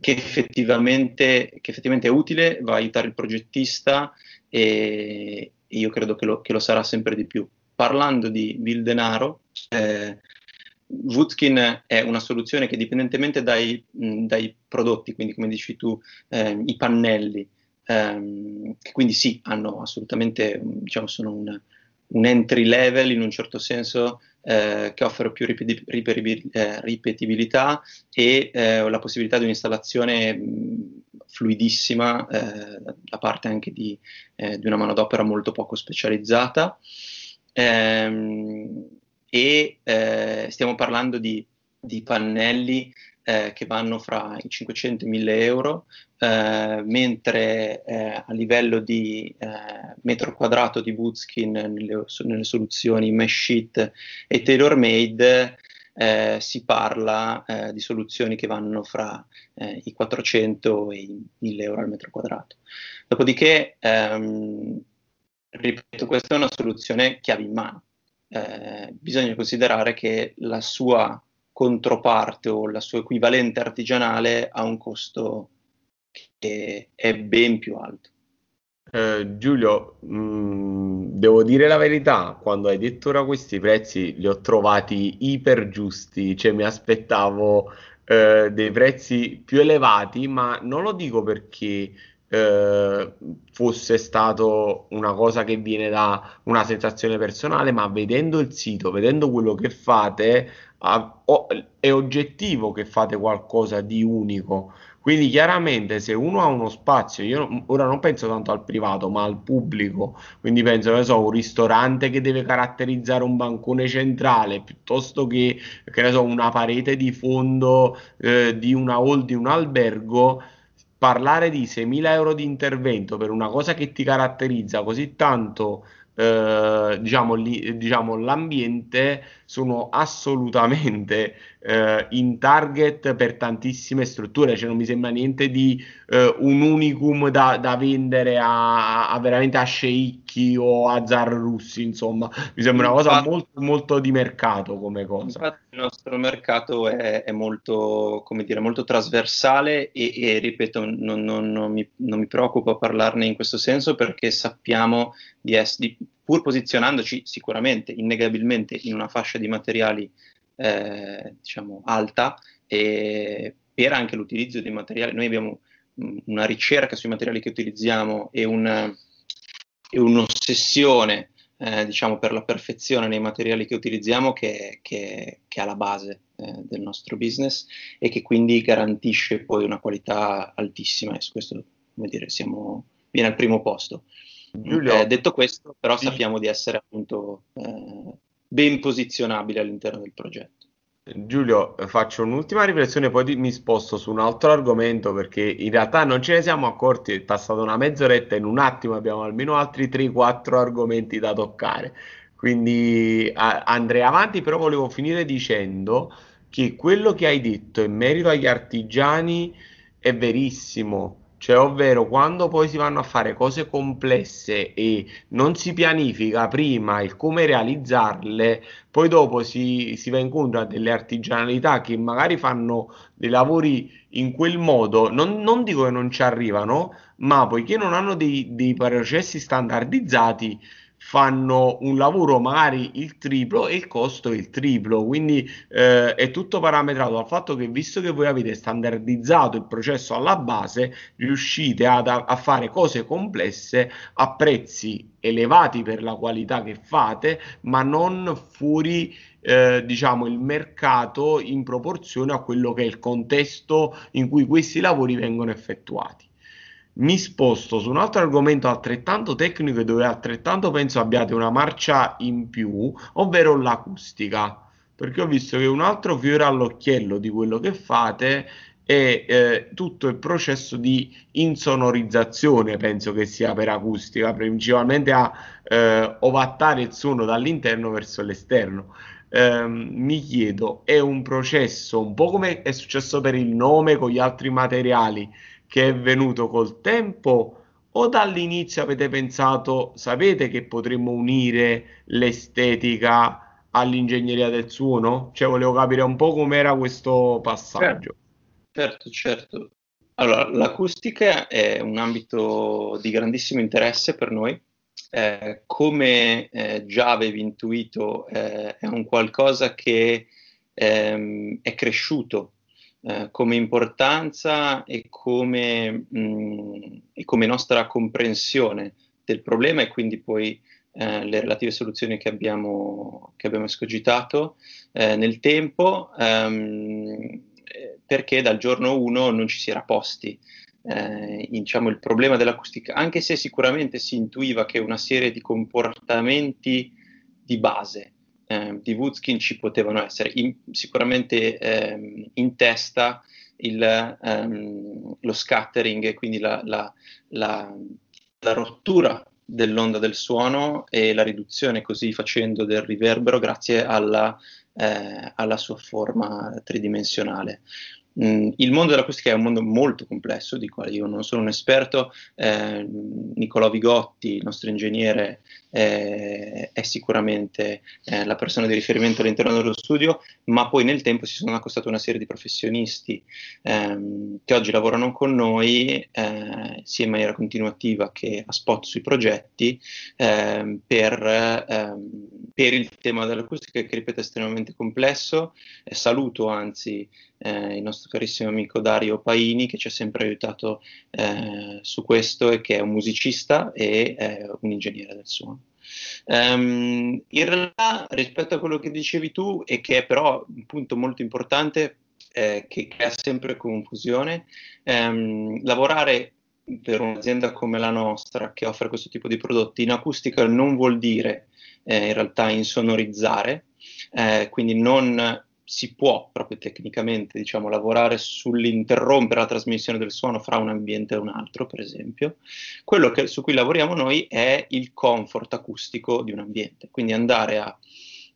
[SPEAKER 2] che, effettivamente, che, effettivamente, è utile, va a aiutare il progettista e, io credo che lo, che lo, sarà sempre di più. Parlando di Vil Denaro, eh, Woodskin è una soluzione che dipendentemente dai, mh, dai prodotti, quindi come dici tu, eh, i pannelli, ehm, che quindi sì, hanno assolutamente, diciamo, sono un, un entry level in un certo senso eh, che offre più ripeti- ripeti- eh, ripetibilità e eh, la possibilità di un'installazione mh, fluidissima eh, da parte anche di, eh, di, una manodopera molto poco specializzata. Ehm, e eh, stiamo parlando di, di pannelli eh, che vanno fra i 500 e i 1000 euro, eh, mentre eh, a livello di eh, metro quadrato di Woodskin nelle, nelle soluzioni mesh sheet e tailor made eh, si parla di soluzioni che vanno fra i 400 e i 1000 euro al metro quadrato. Dopodiché, ehm, ripeto, questa è una soluzione chiave in mano eh, bisogna considerare che la sua controparte o la sua equivalente artigianale ha un costo che è ben più alto.
[SPEAKER 1] Eh, Giulio, mh, mm, devo dire la verità, quando hai detto ora questi prezzi li ho trovati iper giusti, cioè mi aspettavo eh, dei prezzi più elevati, ma non lo dico perché eh, fosse stato una cosa che viene da una sensazione personale, ma vedendo il sito, vedendo quello che fate, ah, oh, è oggettivo che fate qualcosa di unico. Quindi chiaramente se uno ha uno spazio, io ora non penso tanto al privato, ma al pubblico, quindi penso che so, un ristorante che deve caratterizzare un bancone centrale piuttosto che, che so, una parete di fondo eh, di una hall di un albergo parlare di 6.000 euro di intervento per una cosa che ti caratterizza così tanto eh, diciamo, li, diciamo, l'ambiente sono assolutamente eh, in target per tantissime strutture, cioè non mi sembra niente di eh, un unicum da, da vendere a, a, veramente a sceicchi o a zar russi, insomma, mi sembra una cosa molto, molto di mercato come cosa.
[SPEAKER 2] Infatti il nostro mercato è, è molto, come dire, molto trasversale e, e ripeto, non, non, non, mi, non, mi, preoccupa parlarne in questo senso perché sappiamo di, essere, pur posizionandoci sicuramente, innegabilmente in una fascia di materiali eh, diciamo, alta e per anche l'utilizzo dei materiali. Noi abbiamo una ricerca sui materiali che utilizziamo e, un, e un'ossessione eh, diciamo, per la perfezione nei materiali che utilizziamo che, che, che è alla base eh, del nostro business e che quindi garantisce poi una qualità altissima e su questo come dire, siamo, viene al primo posto. Giulio, eh, detto questo, però sì. sappiamo di essere appunto eh, ben posizionabile all'interno del progetto.
[SPEAKER 1] Giulio, faccio un'ultima riflessione, poi mi sposto su un altro argomento perché in realtà non ce ne siamo accorti, è passata una mezz'oretta, in un attimo abbiamo almeno altri 3-4 argomenti da toccare. Quindi a- andrei avanti, però volevo finire dicendo che quello che hai detto in merito agli artigiani è verissimo cioè ovvero quando poi si vanno a fare cose complesse e non si pianifica prima il come realizzarle, poi dopo si, si va incontro a delle artigianalità che magari fanno dei lavori in quel modo, non, non dico che non ci arrivano, ma poiché non hanno dei, dei processi standardizzati, fanno un lavoro magari il triplo e il costo è il triplo, quindi eh, è tutto parametrato dal fatto che visto che voi avete standardizzato il processo alla base, riuscite ad, a fare cose complesse a prezzi elevati per la qualità che fate, ma non fuori eh, diciamo il mercato in proporzione a quello che è il contesto in cui questi lavori vengono effettuati mi sposto su un altro argomento altrettanto tecnico e dove altrettanto penso abbiate una marcia in più, ovvero l'acustica, perché ho visto che un altro fiore all'occhiello di quello che fate è eh, tutto il processo di insonorizzazione, penso che sia per acustica, principalmente a eh, ovattare il suono dall'interno verso l'esterno. Eh, mi chiedo, è un processo un po' come è successo per il nome con gli altri materiali che è venuto col tempo o dall'inizio avete pensato, sapete che potremmo unire l'estetica all'ingegneria del suono? Cioè volevo capire un po' com'era questo passaggio.
[SPEAKER 2] Certo, certo. Allora, l'acustica è un ambito di grandissimo interesse per noi. Eh, come eh, già avevi intuito, eh, è un qualcosa che ehm, è cresciuto eh, come importanza e come, mh, mm, e come, nostra comprensione del problema e quindi poi eh, le relative soluzioni che abbiamo, che abbiamo escogitato eh, nel tempo, ehm, perché dal giorno 1 non ci si era posti. Eh, diciamo, il problema dell'acustica, anche se sicuramente si intuiva che una serie di comportamenti di base eh, di Woodskin ci potevano essere. In, sicuramente ehm, in testa il, ehm, lo scattering e quindi la, la, la, la, rottura dell'onda del suono e la riduzione così facendo del riverbero grazie alla, eh, alla sua forma tridimensionale. Mm, il mondo dell'acustica è un mondo molto complesso, di quale io non sono un esperto. Eh, Nicolò Vigotti, il nostro ingegnere, eh, è sicuramente eh, la persona di riferimento all'interno dello studio, ma poi nel tempo si sono accostati una serie di professionisti ehm, che oggi lavorano con noi eh, sia in maniera continuativa che a spot sui progetti ehm, per, ehm, per, il tema dell'acustica che ripeto è estremamente complesso. saluto anzi eh, il nostro carissimo amico Dario Paini che ci ha sempre aiutato eh, su questo e che è un musicista e un ingegnere del suono. Um, in realtà, rispetto a quello che dicevi tu, e che è però un punto molto importante, eh, che crea sempre confusione, um, lavorare per un'azienda come la nostra che offre questo tipo di prodotti in acustica non vuol dire eh, in realtà insonorizzare, eh, quindi non si può proprio tecnicamente diciamo, lavorare sull'interrompere la trasmissione del suono fra un ambiente e un altro, per esempio. Quello che, su cui lavoriamo noi è il comfort acustico di un ambiente, quindi andare a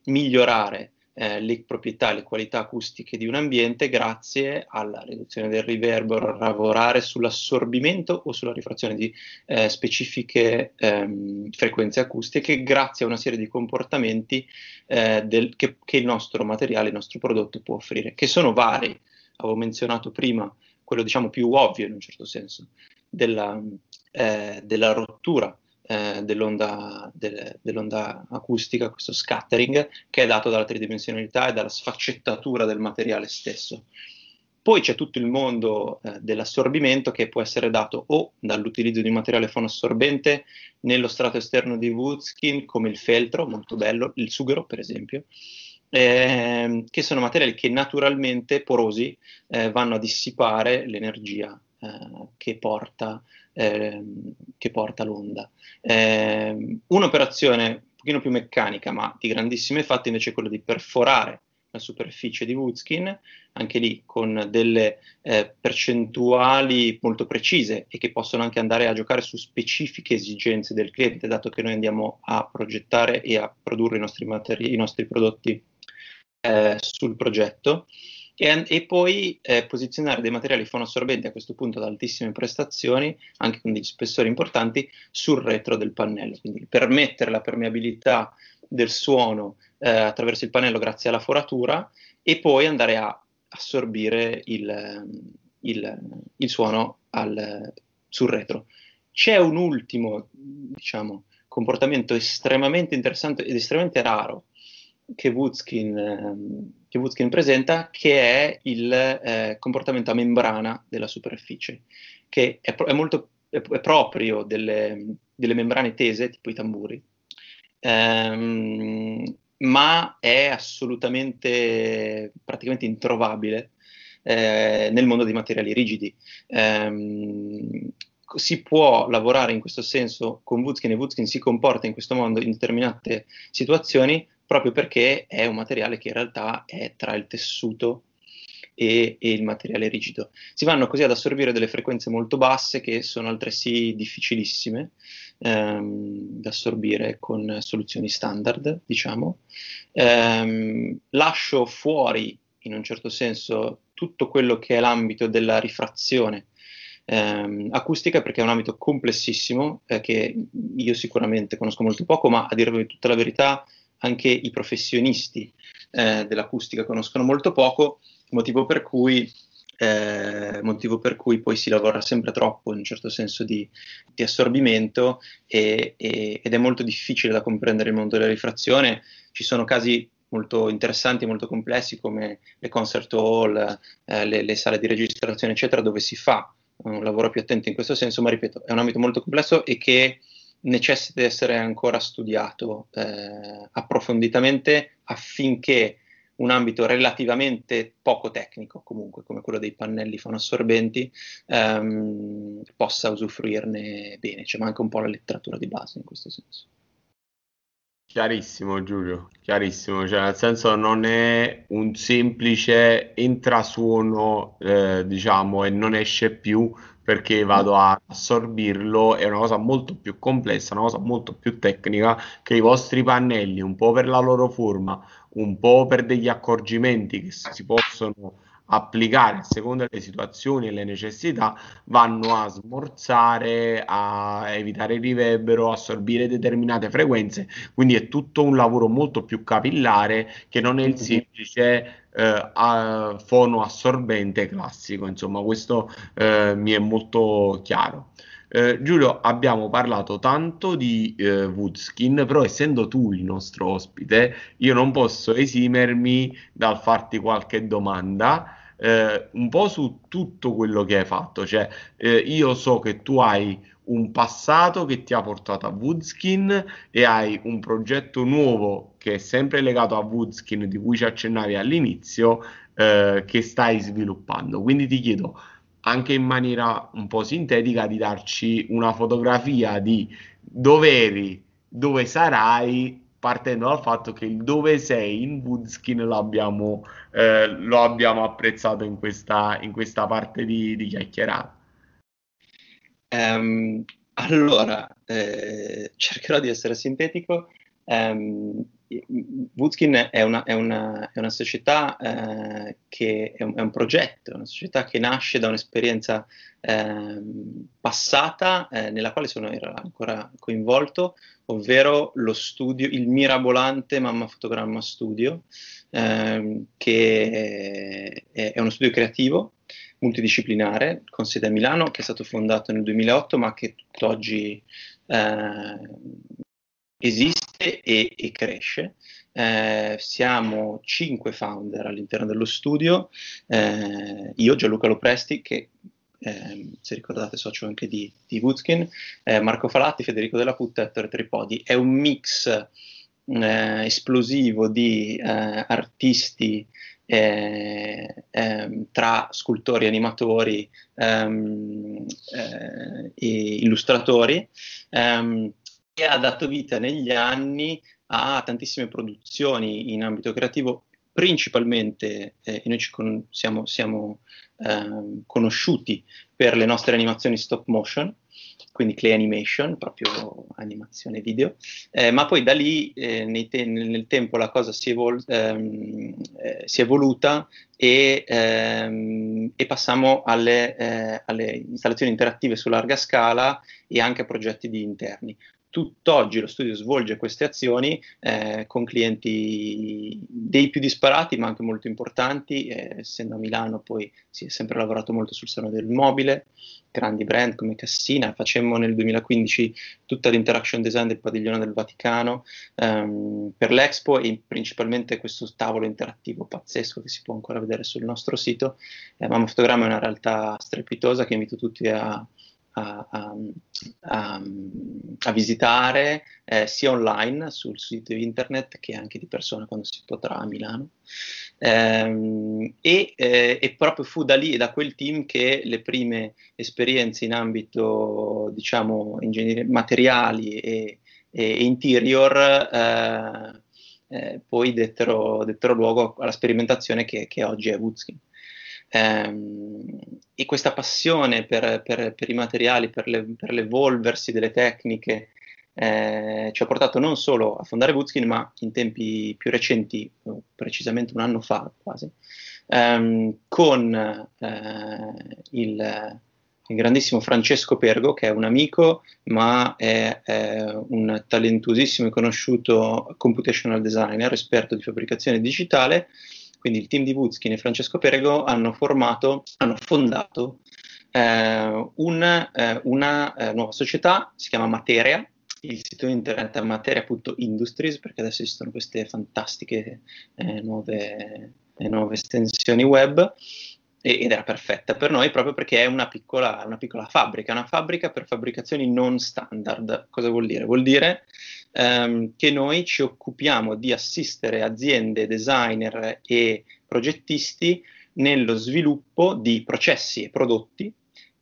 [SPEAKER 2] migliorare eh, le proprietà, le qualità acustiche di un ambiente grazie alla riduzione del riverbero, lavorare sull'assorbimento o sulla rifrazione di eh, specifiche ehm, frequenze acustiche grazie a una serie di comportamenti eh, del, che, che, il nostro materiale, il nostro prodotto può offrire, che sono vari. Avevo menzionato prima quello diciamo più ovvio in un certo senso della, eh, della rottura eh, dell'onda, de, dell'onda, acustica, questo scattering, che è dato dalla tridimensionalità e dalla sfaccettatura del materiale stesso. Poi c'è tutto il mondo eh, dell'assorbimento che può essere dato o dall'utilizzo di materiale fonoassorbente nello strato esterno di Woodskin, come il feltro, molto bello, il sughero per esempio, eh, che sono materiali che naturalmente porosi eh, vanno a dissipare l'energia che porta Ehm, che porta l'onda. Eh, un'operazione un pochino più meccanica, ma di grandissimo effetto, invece è quella di perforare la superficie di Woodskin, anche lì con delle eh, percentuali molto precise e che possono anche andare a giocare su specifiche esigenze del cliente, dato che noi andiamo a progettare e a produrre i nostri, materi- i nostri prodotti eh, sul progetto. E, e poi eh, posizionare dei materiali fonoassorbenti a questo punto ad altissime prestazioni, anche con degli spessori importanti, sul retro del pannello, quindi permettere la permeabilità del suono eh, attraverso il pannello grazie alla foratura e poi andare a assorbire il, il, il suono al, sul retro. C'è un ultimo, diciamo, comportamento estremamente interessante ed estremamente raro che Woodskin, ehm, che Woodskin presenta, che è il eh, comportamento a membrana della superficie, che è, è molto è, è proprio delle, delle, membrane tese, tipo i tamburi, ehm, ma è assolutamente praticamente introvabile eh, nel mondo dei materiali rigidi. Eh, si può lavorare in questo senso con Woodskin e Woodskin si comporta in questo modo in determinate situazioni proprio perché è un materiale che in realtà è tra il tessuto e, e, il materiale rigido. Si vanno così ad assorbire delle frequenze molto basse che sono altresì difficilissime ehm, da assorbire con soluzioni standard, diciamo. Ehm, lascio fuori, in un certo senso, tutto quello che è l'ambito della rifrazione ehm, acustica perché è un ambito complessissimo eh, che io sicuramente conosco molto poco, ma a dirvi tutta la verità anche i professionisti eh, dell'acustica conoscono molto poco, motivo per cui eh, motivo per cui poi si lavora sempre troppo in un certo senso di, di assorbimento e, e, ed è molto difficile da comprendere il mondo della rifrazione. Ci sono casi molto interessanti molto complessi come le concert hall, eh, le, le, sale di registrazione, eccetera, dove si fa un lavoro più attento in questo senso, ma ripeto, è un ambito molto complesso e che necessita di essere ancora studiato eh, approfonditamente affinché un ambito relativamente poco tecnico, comunque come quello dei pannelli fonoassorbenti, ehm, possa usufruirne bene. C'è manca un po' la letteratura di base in questo senso.
[SPEAKER 1] Chiarissimo Giulio, chiarissimo, cioè nel senso non è un semplice entrasuono, eh, diciamo, e non esce più perché vado a assorbirlo, è una cosa molto più complessa, una cosa molto più tecnica che i vostri pannelli, un po' per la loro forma, un po' per degli accorgimenti che si possono applicare a seconda delle situazioni e le necessità, vanno a smorzare, a evitare il riverbero, assorbire determinate frequenze, quindi è tutto un lavoro molto più capillare che non è il semplice eh, fono assorbente classico, insomma questo eh, mi è molto chiaro. Eh, Giulio, abbiamo parlato tanto di eh, Woodskin, però essendo tu il nostro ospite, io non posso esimermi dal farti qualche domanda. Eh, un po' su tutto quello che hai fatto, cioè eh, io so che tu hai un passato che ti ha portato a Woodskin e hai un progetto nuovo che è sempre legato a Woodskin di cui ci accennavi all'inizio eh, che stai sviluppando. Quindi ti chiedo, anche in maniera un po' sintetica di darci una fotografia di dove eri, dove sarai, partendo dal fatto che il dove sei in Woodskin l'abbiamo, eh, lo abbiamo apprezzato in questa, in questa parte di, di chiacchierata.
[SPEAKER 2] Um, allora, eh, cercherò di essere sintetico. Um, Woodskin è una, è, una, è una, società eh, che è un, è un, progetto, una società che nasce da un'esperienza eh, passata eh, nella quale sono ancora coinvolto, ovvero lo studio, il mirabolante Mamma Fotogramma Studio, ehm, che è, è uno studio creativo multidisciplinare con sede a Milano che è stato fondato nel 2008 ma che tutt'oggi eh, esiste e, e cresce. Eh, siamo cinque founder all'interno dello studio, eh, io Gianluca Lopresti che eh, se ricordate socio anche di, di Woodskin, eh, Marco Falatti, Federico Della Putta e Ettore Tripodi. È un mix eh, esplosivo di eh, artisti eh, ehm, tra scultori, animatori ehm, eh, e illustratori ehm, e ha dato vita negli anni a tantissime produzioni in ambito creativo, principalmente eh, noi ci con- siamo, siamo ehm, conosciuti per le nostre animazioni stop motion, quindi Clay Animation, proprio animazione video, eh, ma poi da lì eh, te- nel tempo la cosa si, evol- ehm, eh, si è evoluta e, ehm, e passiamo alle, eh, alle, installazioni interattive su larga scala e anche a progetti di interni tutt'oggi lo studio svolge queste azioni eh, con clienti dei più disparati ma anche molto importanti, eh, essendo a Milano poi si è sempre lavorato molto sul salone del mobile, grandi brand come Cassina, facemmo nel 2015 tutta l'interaction design del padiglione del Vaticano ehm, per l'Expo e principalmente questo tavolo interattivo pazzesco che si può ancora vedere sul nostro sito. Eh, Mamma Fotogramma è una realtà strepitosa che invito tutti a a, a, a, a visitare eh, sia online sul sito internet che anche di persona quando si potrà a Milano. Ehm, e, eh, e, proprio fu da lì, da quel team, che le prime esperienze in ambito, diciamo, ingegneria materiali e, e interior eh, eh, poi dettero, dettero, luogo alla sperimentazione che, che oggi è Woodskin. Ehm, e questa passione per, per, per i materiali, per, le, per, l'evolversi delle tecniche, eh, ci ha portato non solo a fondare Woodskin, ma in tempi più recenti, precisamente un anno fa quasi, ehm, con eh, il, il, grandissimo Francesco Pergo, che è un amico, ma è, è un talentuosissimo e conosciuto computational designer, esperto di fabbricazione digitale, quindi il team di Woodskin e Francesco Perego hanno formato, hanno fondato eh, un, eh, una eh, nuova società, si chiama Materia, il sito internet è materia.industries perché adesso esistono queste fantastiche eh, nuove, eh, nuove, estensioni web ed era perfetta per noi proprio perché è una piccola, una piccola fabbrica, una fabbrica per fabbricazioni non standard. Cosa vuol dire? Vuol dire ehm, che noi ci occupiamo di assistere aziende, designer e progettisti nello sviluppo di processi e prodotti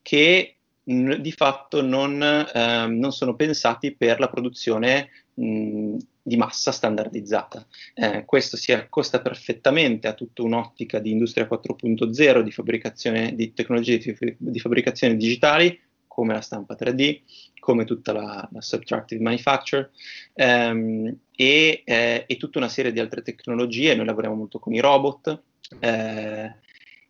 [SPEAKER 2] che mh, di fatto non, ehm, non, sono pensati per la produzione mh, di massa standardizzata. Eh, questo si accosta perfettamente a tutta un'ottica di industria 4.0, di di tecnologie di, di fabbricazione digitali, come la stampa 3D, come tutta la, la subtractive manufacture ehm, e, eh, e, tutta una serie di altre tecnologie. Noi lavoriamo molto con i robot eh,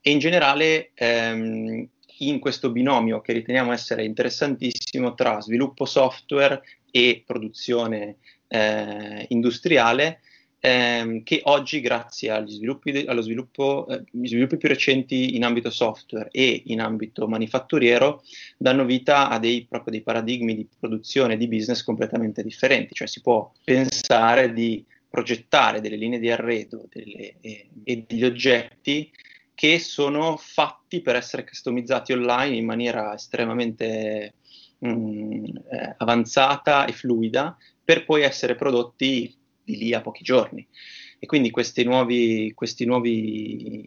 [SPEAKER 2] e in generale ehm, in questo binomio che riteniamo essere interessantissimo tra sviluppo software e produzione eh, industriale ehm, che oggi grazie agli sviluppi, de- sviluppo, eh, sviluppi più recenti in ambito software e in ambito manifatturiero danno vita a dei, proprio dei paradigmi di produzione di business completamente differenti, cioè si può pensare di progettare delle linee di arredo delle, e, e degli oggetti che sono fatti per essere customizzati online in maniera estremamente mh, mm, eh, avanzata e fluida per poi essere prodotti di lì a pochi giorni. E quindi questi nuovi, questi nuovi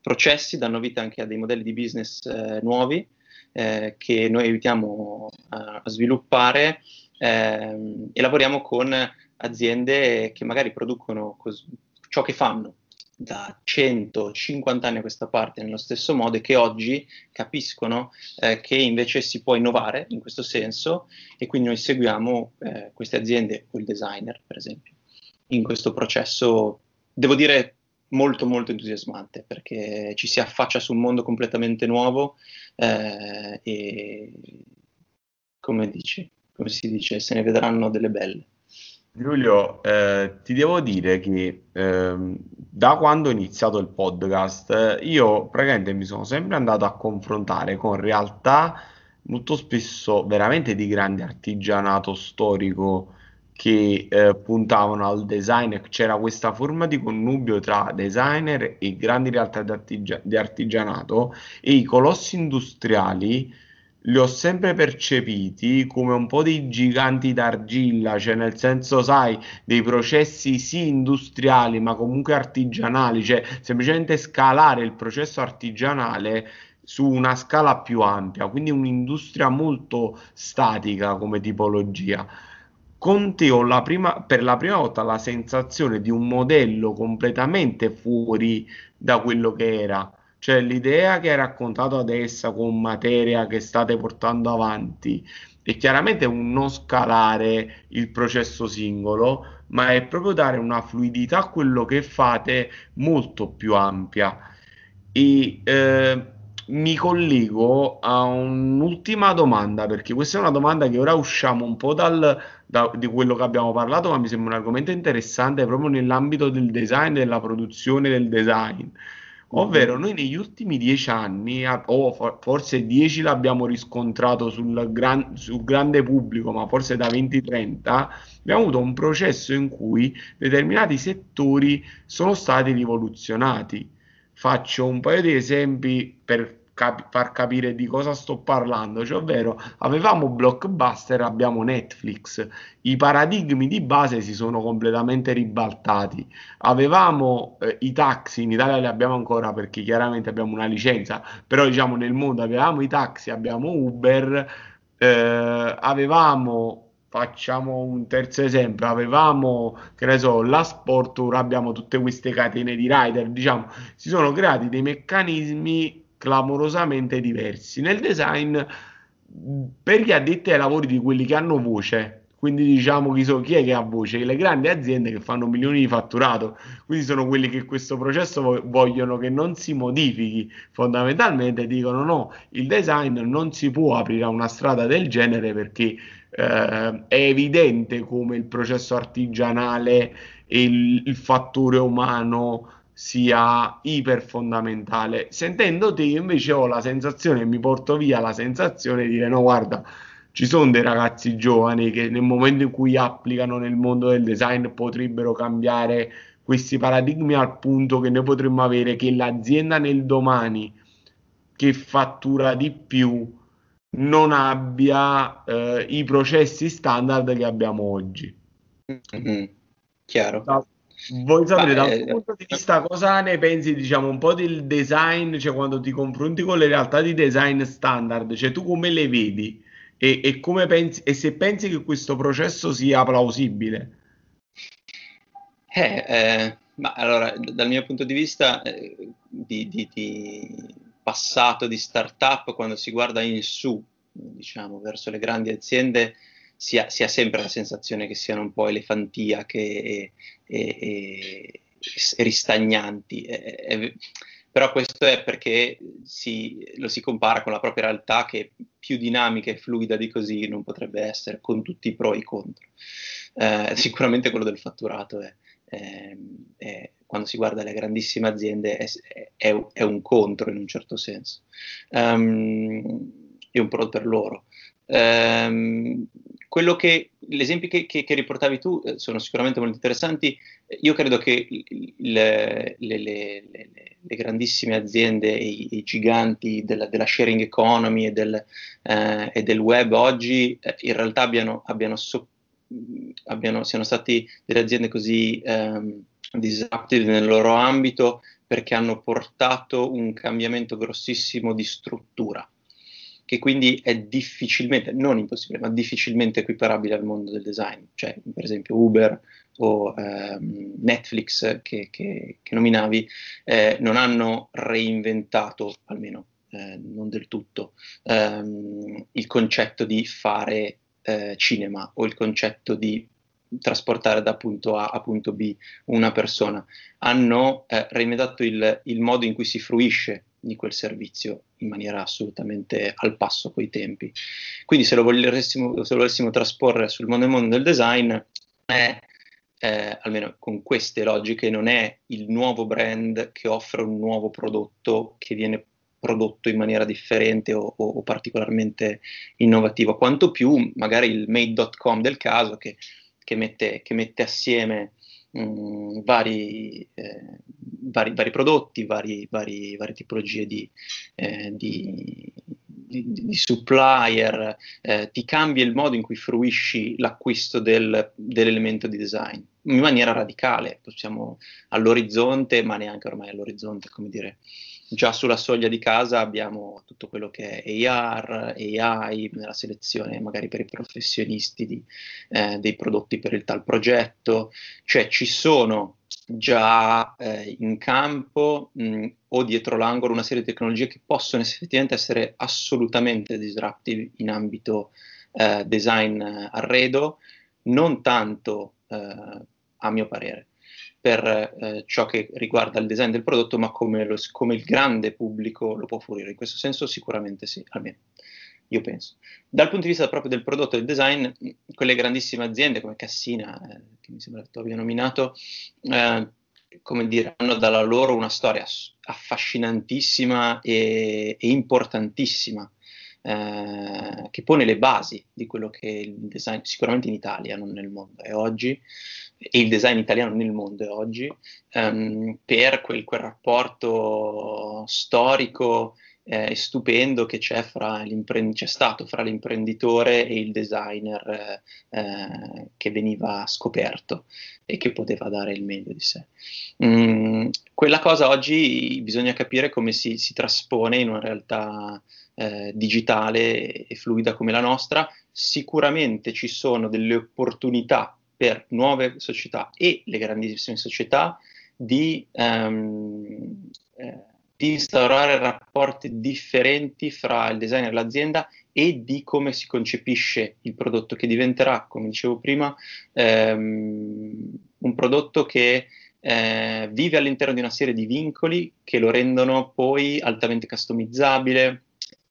[SPEAKER 2] processi danno vita anche a dei modelli di business eh, nuovi eh, che noi aiutiamo a, a sviluppare ehm, e lavoriamo con aziende che magari producono cos- ciò che fanno da 150 anni a questa parte nello stesso modo e che oggi capiscono eh, che invece si può innovare in questo senso e quindi noi seguiamo eh, queste aziende o il designer per esempio in questo processo, devo dire, molto molto entusiasmante perché ci si affaccia su un mondo completamente nuovo eh, e come dici, come si dice, se ne vedranno delle belle.
[SPEAKER 1] Giulio, eh, ti devo dire che eh, da quando ho iniziato il podcast io praticamente mi sono sempre andato a confrontare con realtà molto spesso veramente di grande artigianato storico che eh, puntavano al design, c'era questa forma di connubio tra designer e grandi realtà di, artigia- di artigianato e i colossi industriali li ho sempre percepiti come un po' dei giganti d'argilla, cioè nel senso, sai, dei processi sì industriali, ma comunque artigianali, cioè semplicemente scalare il processo artigianale su una scala più ampia, quindi un'industria molto statica come tipologia con te ho la prima, per la prima volta la sensazione di un modello completamente fuori da quello che era. Cioè l'idea che hai raccontato adesso con materia che state portando avanti è chiaramente un non scalare il processo singolo, ma è proprio dare una fluidità a quello che fate molto più ampia. E eh, mi collego a un'ultima domanda, perché questa è una domanda che ora usciamo un po' dal, da, di quello che abbiamo parlato, ma mi sembra un argomento interessante proprio nell'ambito del design, della produzione del design. Ovvero, noi negli ultimi dieci anni, o forse dieci l'abbiamo riscontrato sul, gran, sul grande pubblico, ma forse da 20-30, abbiamo avuto un processo in cui determinati settori sono stati rivoluzionati. Faccio un paio di esempi per cap- far capire di cosa sto parlando, cioè, ovvero avevamo Blockbuster, abbiamo Netflix, i paradigmi di base si sono completamente ribaltati. Avevamo eh, i taxi, in Italia li abbiamo ancora perché chiaramente abbiamo una licenza, però diciamo nel mondo avevamo i taxi, abbiamo Uber, eh, avevamo facciamo un terzo esempio, avevamo, che ne so, la Sport, ora abbiamo tutte queste catene di rider, diciamo, si sono creati dei meccanismi clamorosamente diversi. Nel design, per gli addetti ai lavori di quelli che hanno voce, quindi diciamo chi, so, chi è che ha voce? Le grandi aziende che fanno milioni di fatturato, quindi sono quelli che questo processo vogliono che non si modifichi, fondamentalmente dicono no, il design non si può aprire a una strada del genere perché eh, è evidente come il processo artigianale e il, il fattore umano sia iper fondamentale. Sentendo te invece ho la sensazione, mi porto via la sensazione di dire no, guarda, ci sono dei ragazzi giovani che nel momento in cui applicano nel mondo del design potrebbero cambiare questi paradigmi al punto che noi potremmo avere che l'azienda nel domani che fattura di più non abbia eh, i processi standard che abbiamo oggi.
[SPEAKER 2] Mm-hmm. Chiaro. Da,
[SPEAKER 1] Vuoi sapere da un eh, punto di vista cosa ne pensi, diciamo, un po' del design, cioè quando ti confronti con le realtà di design standard, cioè tu come le vedi e, e come pensi, e se pensi che questo processo sia plausibile?
[SPEAKER 2] Eh, eh, ma allora, dal mio punto di vista eh, di, di, di passato di startup, quando si guarda in su, diciamo, verso le grandi aziende, si ha, si ha, sempre la sensazione che siano un po' elefantiache e, e, e, e ristagnanti. E, però questo è perché si, lo si compara con la propria realtà che più dinamica e fluida di così non potrebbe essere, con tutti i pro e i contro. Eh, (laughs) sicuramente quello del fatturato è, è, è, quando si guarda le grandissime aziende è, è, un contro in un certo senso. Um, e un pro per loro. Quello che, gli esempi che, che, che, riportavi tu eh, sono sicuramente molto interessanti. Io credo che le, le, le, le grandissime aziende, i, i giganti della, della, sharing economy e del, eh, e del web oggi eh, in realtà abbiano, abbiano, so, abbiano, siano stati delle aziende così um, disruptive nel loro ambito perché hanno portato un cambiamento grossissimo di struttura che quindi è difficilmente, non impossibile, ma difficilmente equiparabile al mondo del design. Cioè, per esempio, Uber o ehm, Netflix che, che, che nominavi eh, non hanno reinventato, almeno eh, non del tutto, ehm, il concetto di fare eh, cinema o il concetto di trasportare da punto A a punto B una persona. Hanno eh, reinventato il, il modo in cui si fruisce di quel servizio in maniera assolutamente al passo coi tempi. Quindi se lo volessimo, se lo volessimo trasporre sul mondo, mondo del design, è, eh, almeno con queste logiche, non è il nuovo brand che offre un nuovo prodotto che viene prodotto in maniera differente o, o, o particolarmente innovativo, quanto più magari il made.com del caso che, che, mette, che mette assieme mh, mm, vari, eh, vari, vari, prodotti, vari, varie tipologie di, eh, di, di, di supplier, eh, ti cambia il modo in cui fruisci l'acquisto del, dell'elemento di design. in maniera radicale, possiamo all'orizzonte, ma neanche ormai all'orizzonte, come dire, già sulla soglia di casa abbiamo tutto quello che è AR, AI nella selezione magari per i professionisti di, eh, dei prodotti per il tal progetto, cioè ci sono già eh, in campo mh, o dietro l'angolo una serie di tecnologie che possono effettivamente essere assolutamente disruptive in ambito eh, design arredo, non tanto eh, a mio parere per eh, ciò che riguarda il design del prodotto, ma come, lo, come, il grande pubblico lo può offrire. In questo senso sicuramente sì, almeno io penso. Dal punto di vista proprio del prodotto e del design, quelle grandissime aziende come Cassina, eh, che mi sembra che tu abbia nominato, eh, come dire, hanno dalla loro una storia affascinantissima e, e importantissima. Eh, che pone le basi di quello che il design, sicuramente in Italia, non nel mondo, è oggi, e il design italiano nel mondo oggi, um, per quel, quel, rapporto storico eh, e stupendo che c'è, c'è, stato fra l'imprenditore e il designer eh, eh, che veniva scoperto e che poteva dare il meglio di sé. Mm, quella cosa oggi bisogna capire come si, si traspone in una realtà eh, digitale e fluida come la nostra. Sicuramente ci sono delle opportunità per nuove società e le grandissime società di, um, eh, di instaurare rapporti differenti fra il designer e l'azienda e di come si concepisce il prodotto che diventerà, come dicevo prima, um, un prodotto che eh, vive all'interno di una serie di vincoli che lo rendono poi altamente customizzabile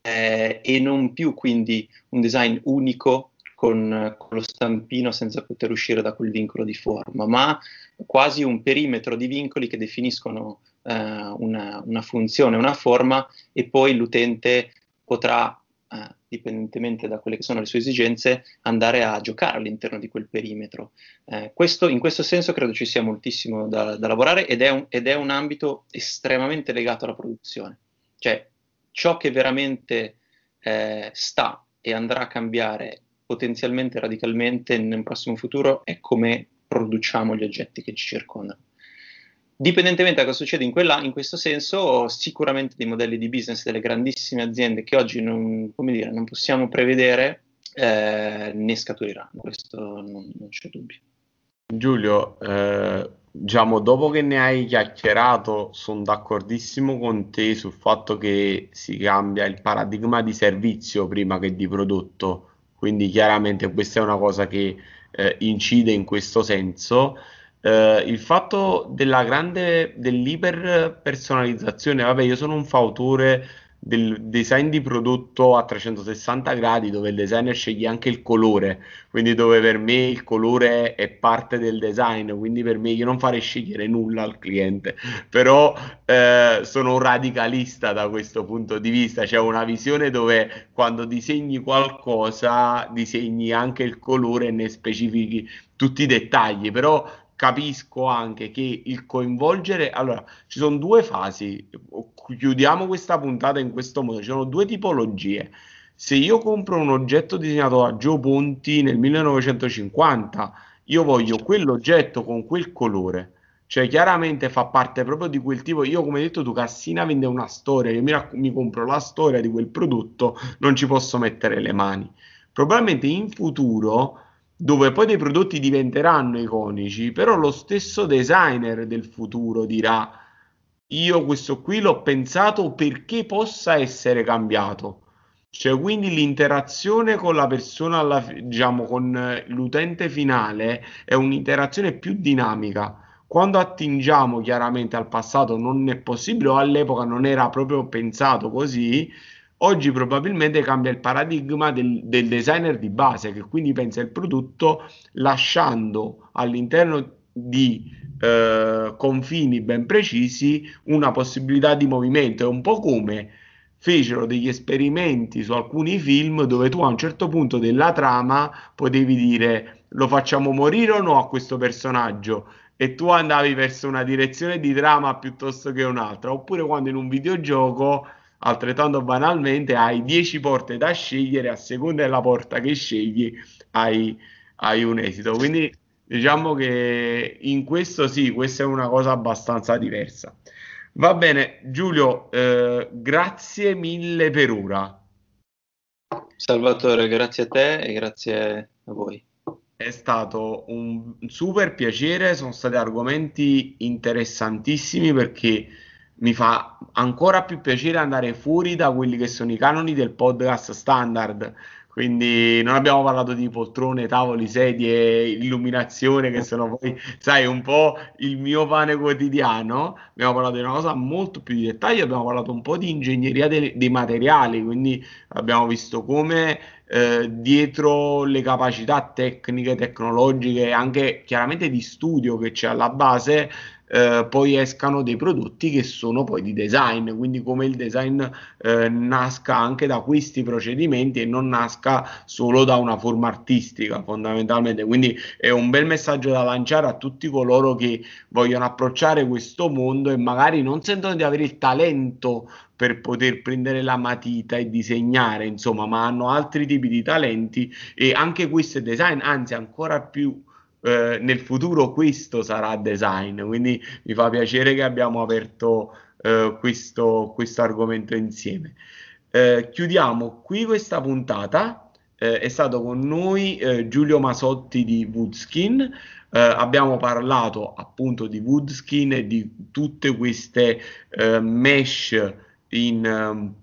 [SPEAKER 2] eh, e non più quindi un design unico con, con, lo stampino senza poter uscire da quel vincolo di forma, ma quasi un perimetro di vincoli che definiscono eh, una, una, funzione, una forma e poi l'utente potrà, eh, dipendentemente da quelle che sono le sue esigenze, andare a giocare all'interno di quel perimetro. Eh, questo, in questo senso credo ci sia moltissimo da, da lavorare ed è, un, ed è un ambito estremamente legato alla produzione. Cioè, ciò che veramente eh, sta e andrà a cambiare potenzialmente radicalmente nel prossimo futuro è come produciamo gli oggetti che ci circondano. Dipendentemente da cosa succede in, quella, in questo senso, sicuramente dei modelli di business delle grandissime aziende che oggi non, dire, non possiamo prevedere eh, ne scaturiranno, questo non, non c'è dubbio.
[SPEAKER 1] Giulio, eh, diciamo, dopo che ne hai chiacchierato, sono d'accordissimo con te sul fatto che si cambia il paradigma di servizio prima che di prodotto quindi chiaramente questa è una cosa che eh, incide in questo senso. Eh, il fatto della grande dell'iper personalizzazione, vabbè, io sono un fautore del design di prodotto a 360 gradi dove il designer sceglie anche il colore, quindi dove per me il colore è parte del design, quindi per me io non farei scegliere nulla al cliente, però eh, sono un radicalista da questo punto di vista, c'è una visione dove quando disegni qualcosa disegni anche il colore e ne specifichi tutti i dettagli, però capisco anche che il coinvolgere allora ci sono due fasi. Chiudiamo questa puntata in questo modo. Ci sono due tipologie. Se io compro un oggetto disegnato da Joe Ponti nel 1950 io voglio quell'oggetto con quel colore. Cioè chiaramente fa parte proprio di quel tipo. Io come detto tu Cassina vende una storia. Io mi, rac- mi compro la storia di quel prodotto non ci posso mettere le mani. Probabilmente in futuro dove poi dei prodotti diventeranno iconici, però lo stesso designer del futuro dirà io questo qui l'ho pensato perché possa essere cambiato. Cioè, quindi l'interazione con la persona, alla, diciamo, con l'utente finale è un'interazione più dinamica. Quando attingiamo chiaramente al passato non è possibile o all'epoca non era proprio pensato così, Oggi probabilmente cambia il paradigma del, del designer di base, che quindi pensa il prodotto lasciando all'interno di eh, confini ben precisi una possibilità di movimento. È un po' come fecero degli esperimenti su alcuni film dove tu a un certo punto della trama potevi dire lo facciamo morire o no a questo personaggio e tu andavi verso una direzione di trama piuttosto che un'altra oppure quando in un videogioco altrettanto banalmente hai 10 porte da scegliere, a seconda della porta che scegli hai, hai un esito. Quindi diciamo che in questo sì, questa è una cosa abbastanza diversa. Va bene, Giulio, eh, grazie mille per ora.
[SPEAKER 2] Salvatore, grazie a te e grazie a voi.
[SPEAKER 1] È stato un super piacere, sono stati argomenti interessantissimi perché mi fa ancora più piacere andare fuori da quelli che sono i canoni del podcast standard. Quindi non abbiamo parlato di poltrone, tavoli, sedie, illuminazione, che sono poi, sai, un po' il mio pane quotidiano. Abbiamo parlato di una cosa molto più di dettaglio, abbiamo parlato un po' di ingegneria dei, dei materiali, quindi abbiamo visto come eh, dietro le capacità tecniche, tecnologiche e anche chiaramente di studio che c'è alla base eh, poi escano dei prodotti che sono poi di design, quindi come il design eh, nasca anche da questi procedimenti e non nasca solo da una forma artistica fondamentalmente. Quindi è un bel messaggio da lanciare a tutti coloro che vogliono approcciare questo mondo e magari non sentono di avere il talento per poter prendere la matita e disegnare, insomma, ma hanno altri tipi di talenti e anche questo è design, anzi ancora più eh, nel futuro questo sarà design, quindi mi fa piacere che abbiamo aperto eh, questo, questo argomento insieme. Eh, chiudiamo qui questa puntata. Eh, è stato con noi eh, Giulio Masotti di Woodskin. abbiamo parlato appunto di Woodskin e di tutte queste mesh in,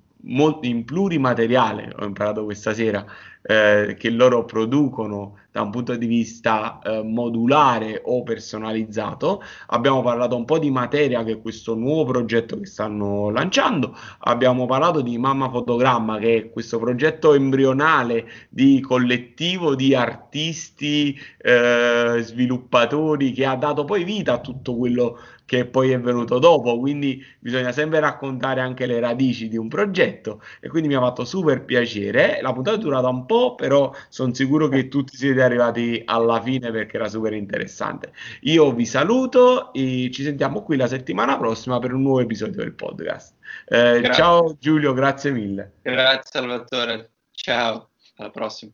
[SPEAKER 1] in plurimateriale, ho imparato questa sera, eh, che loro producono da un punto di vista eh, modulare o personalizzato. Abbiamo parlato un po' di materia, che è questo nuovo progetto che stanno lanciando. Abbiamo parlato di Mamma Fotogramma, che è questo progetto embrionale di collettivo di artisti, eh, sviluppatori, che ha dato poi vita a tutto quello che poi è venuto dopo, quindi bisogna sempre raccontare anche le radici di un progetto e quindi mi ha fatto super piacere. La puntata è durata un po', però sono sicuro che tutti siete arrivati alla fine perché era super interessante. Io vi saluto e ci sentiamo qui la settimana prossima per un nuovo episodio del podcast. Eh, ciao Giulio, grazie mille.
[SPEAKER 2] Grazie Salvatore, ciao, alla prossima.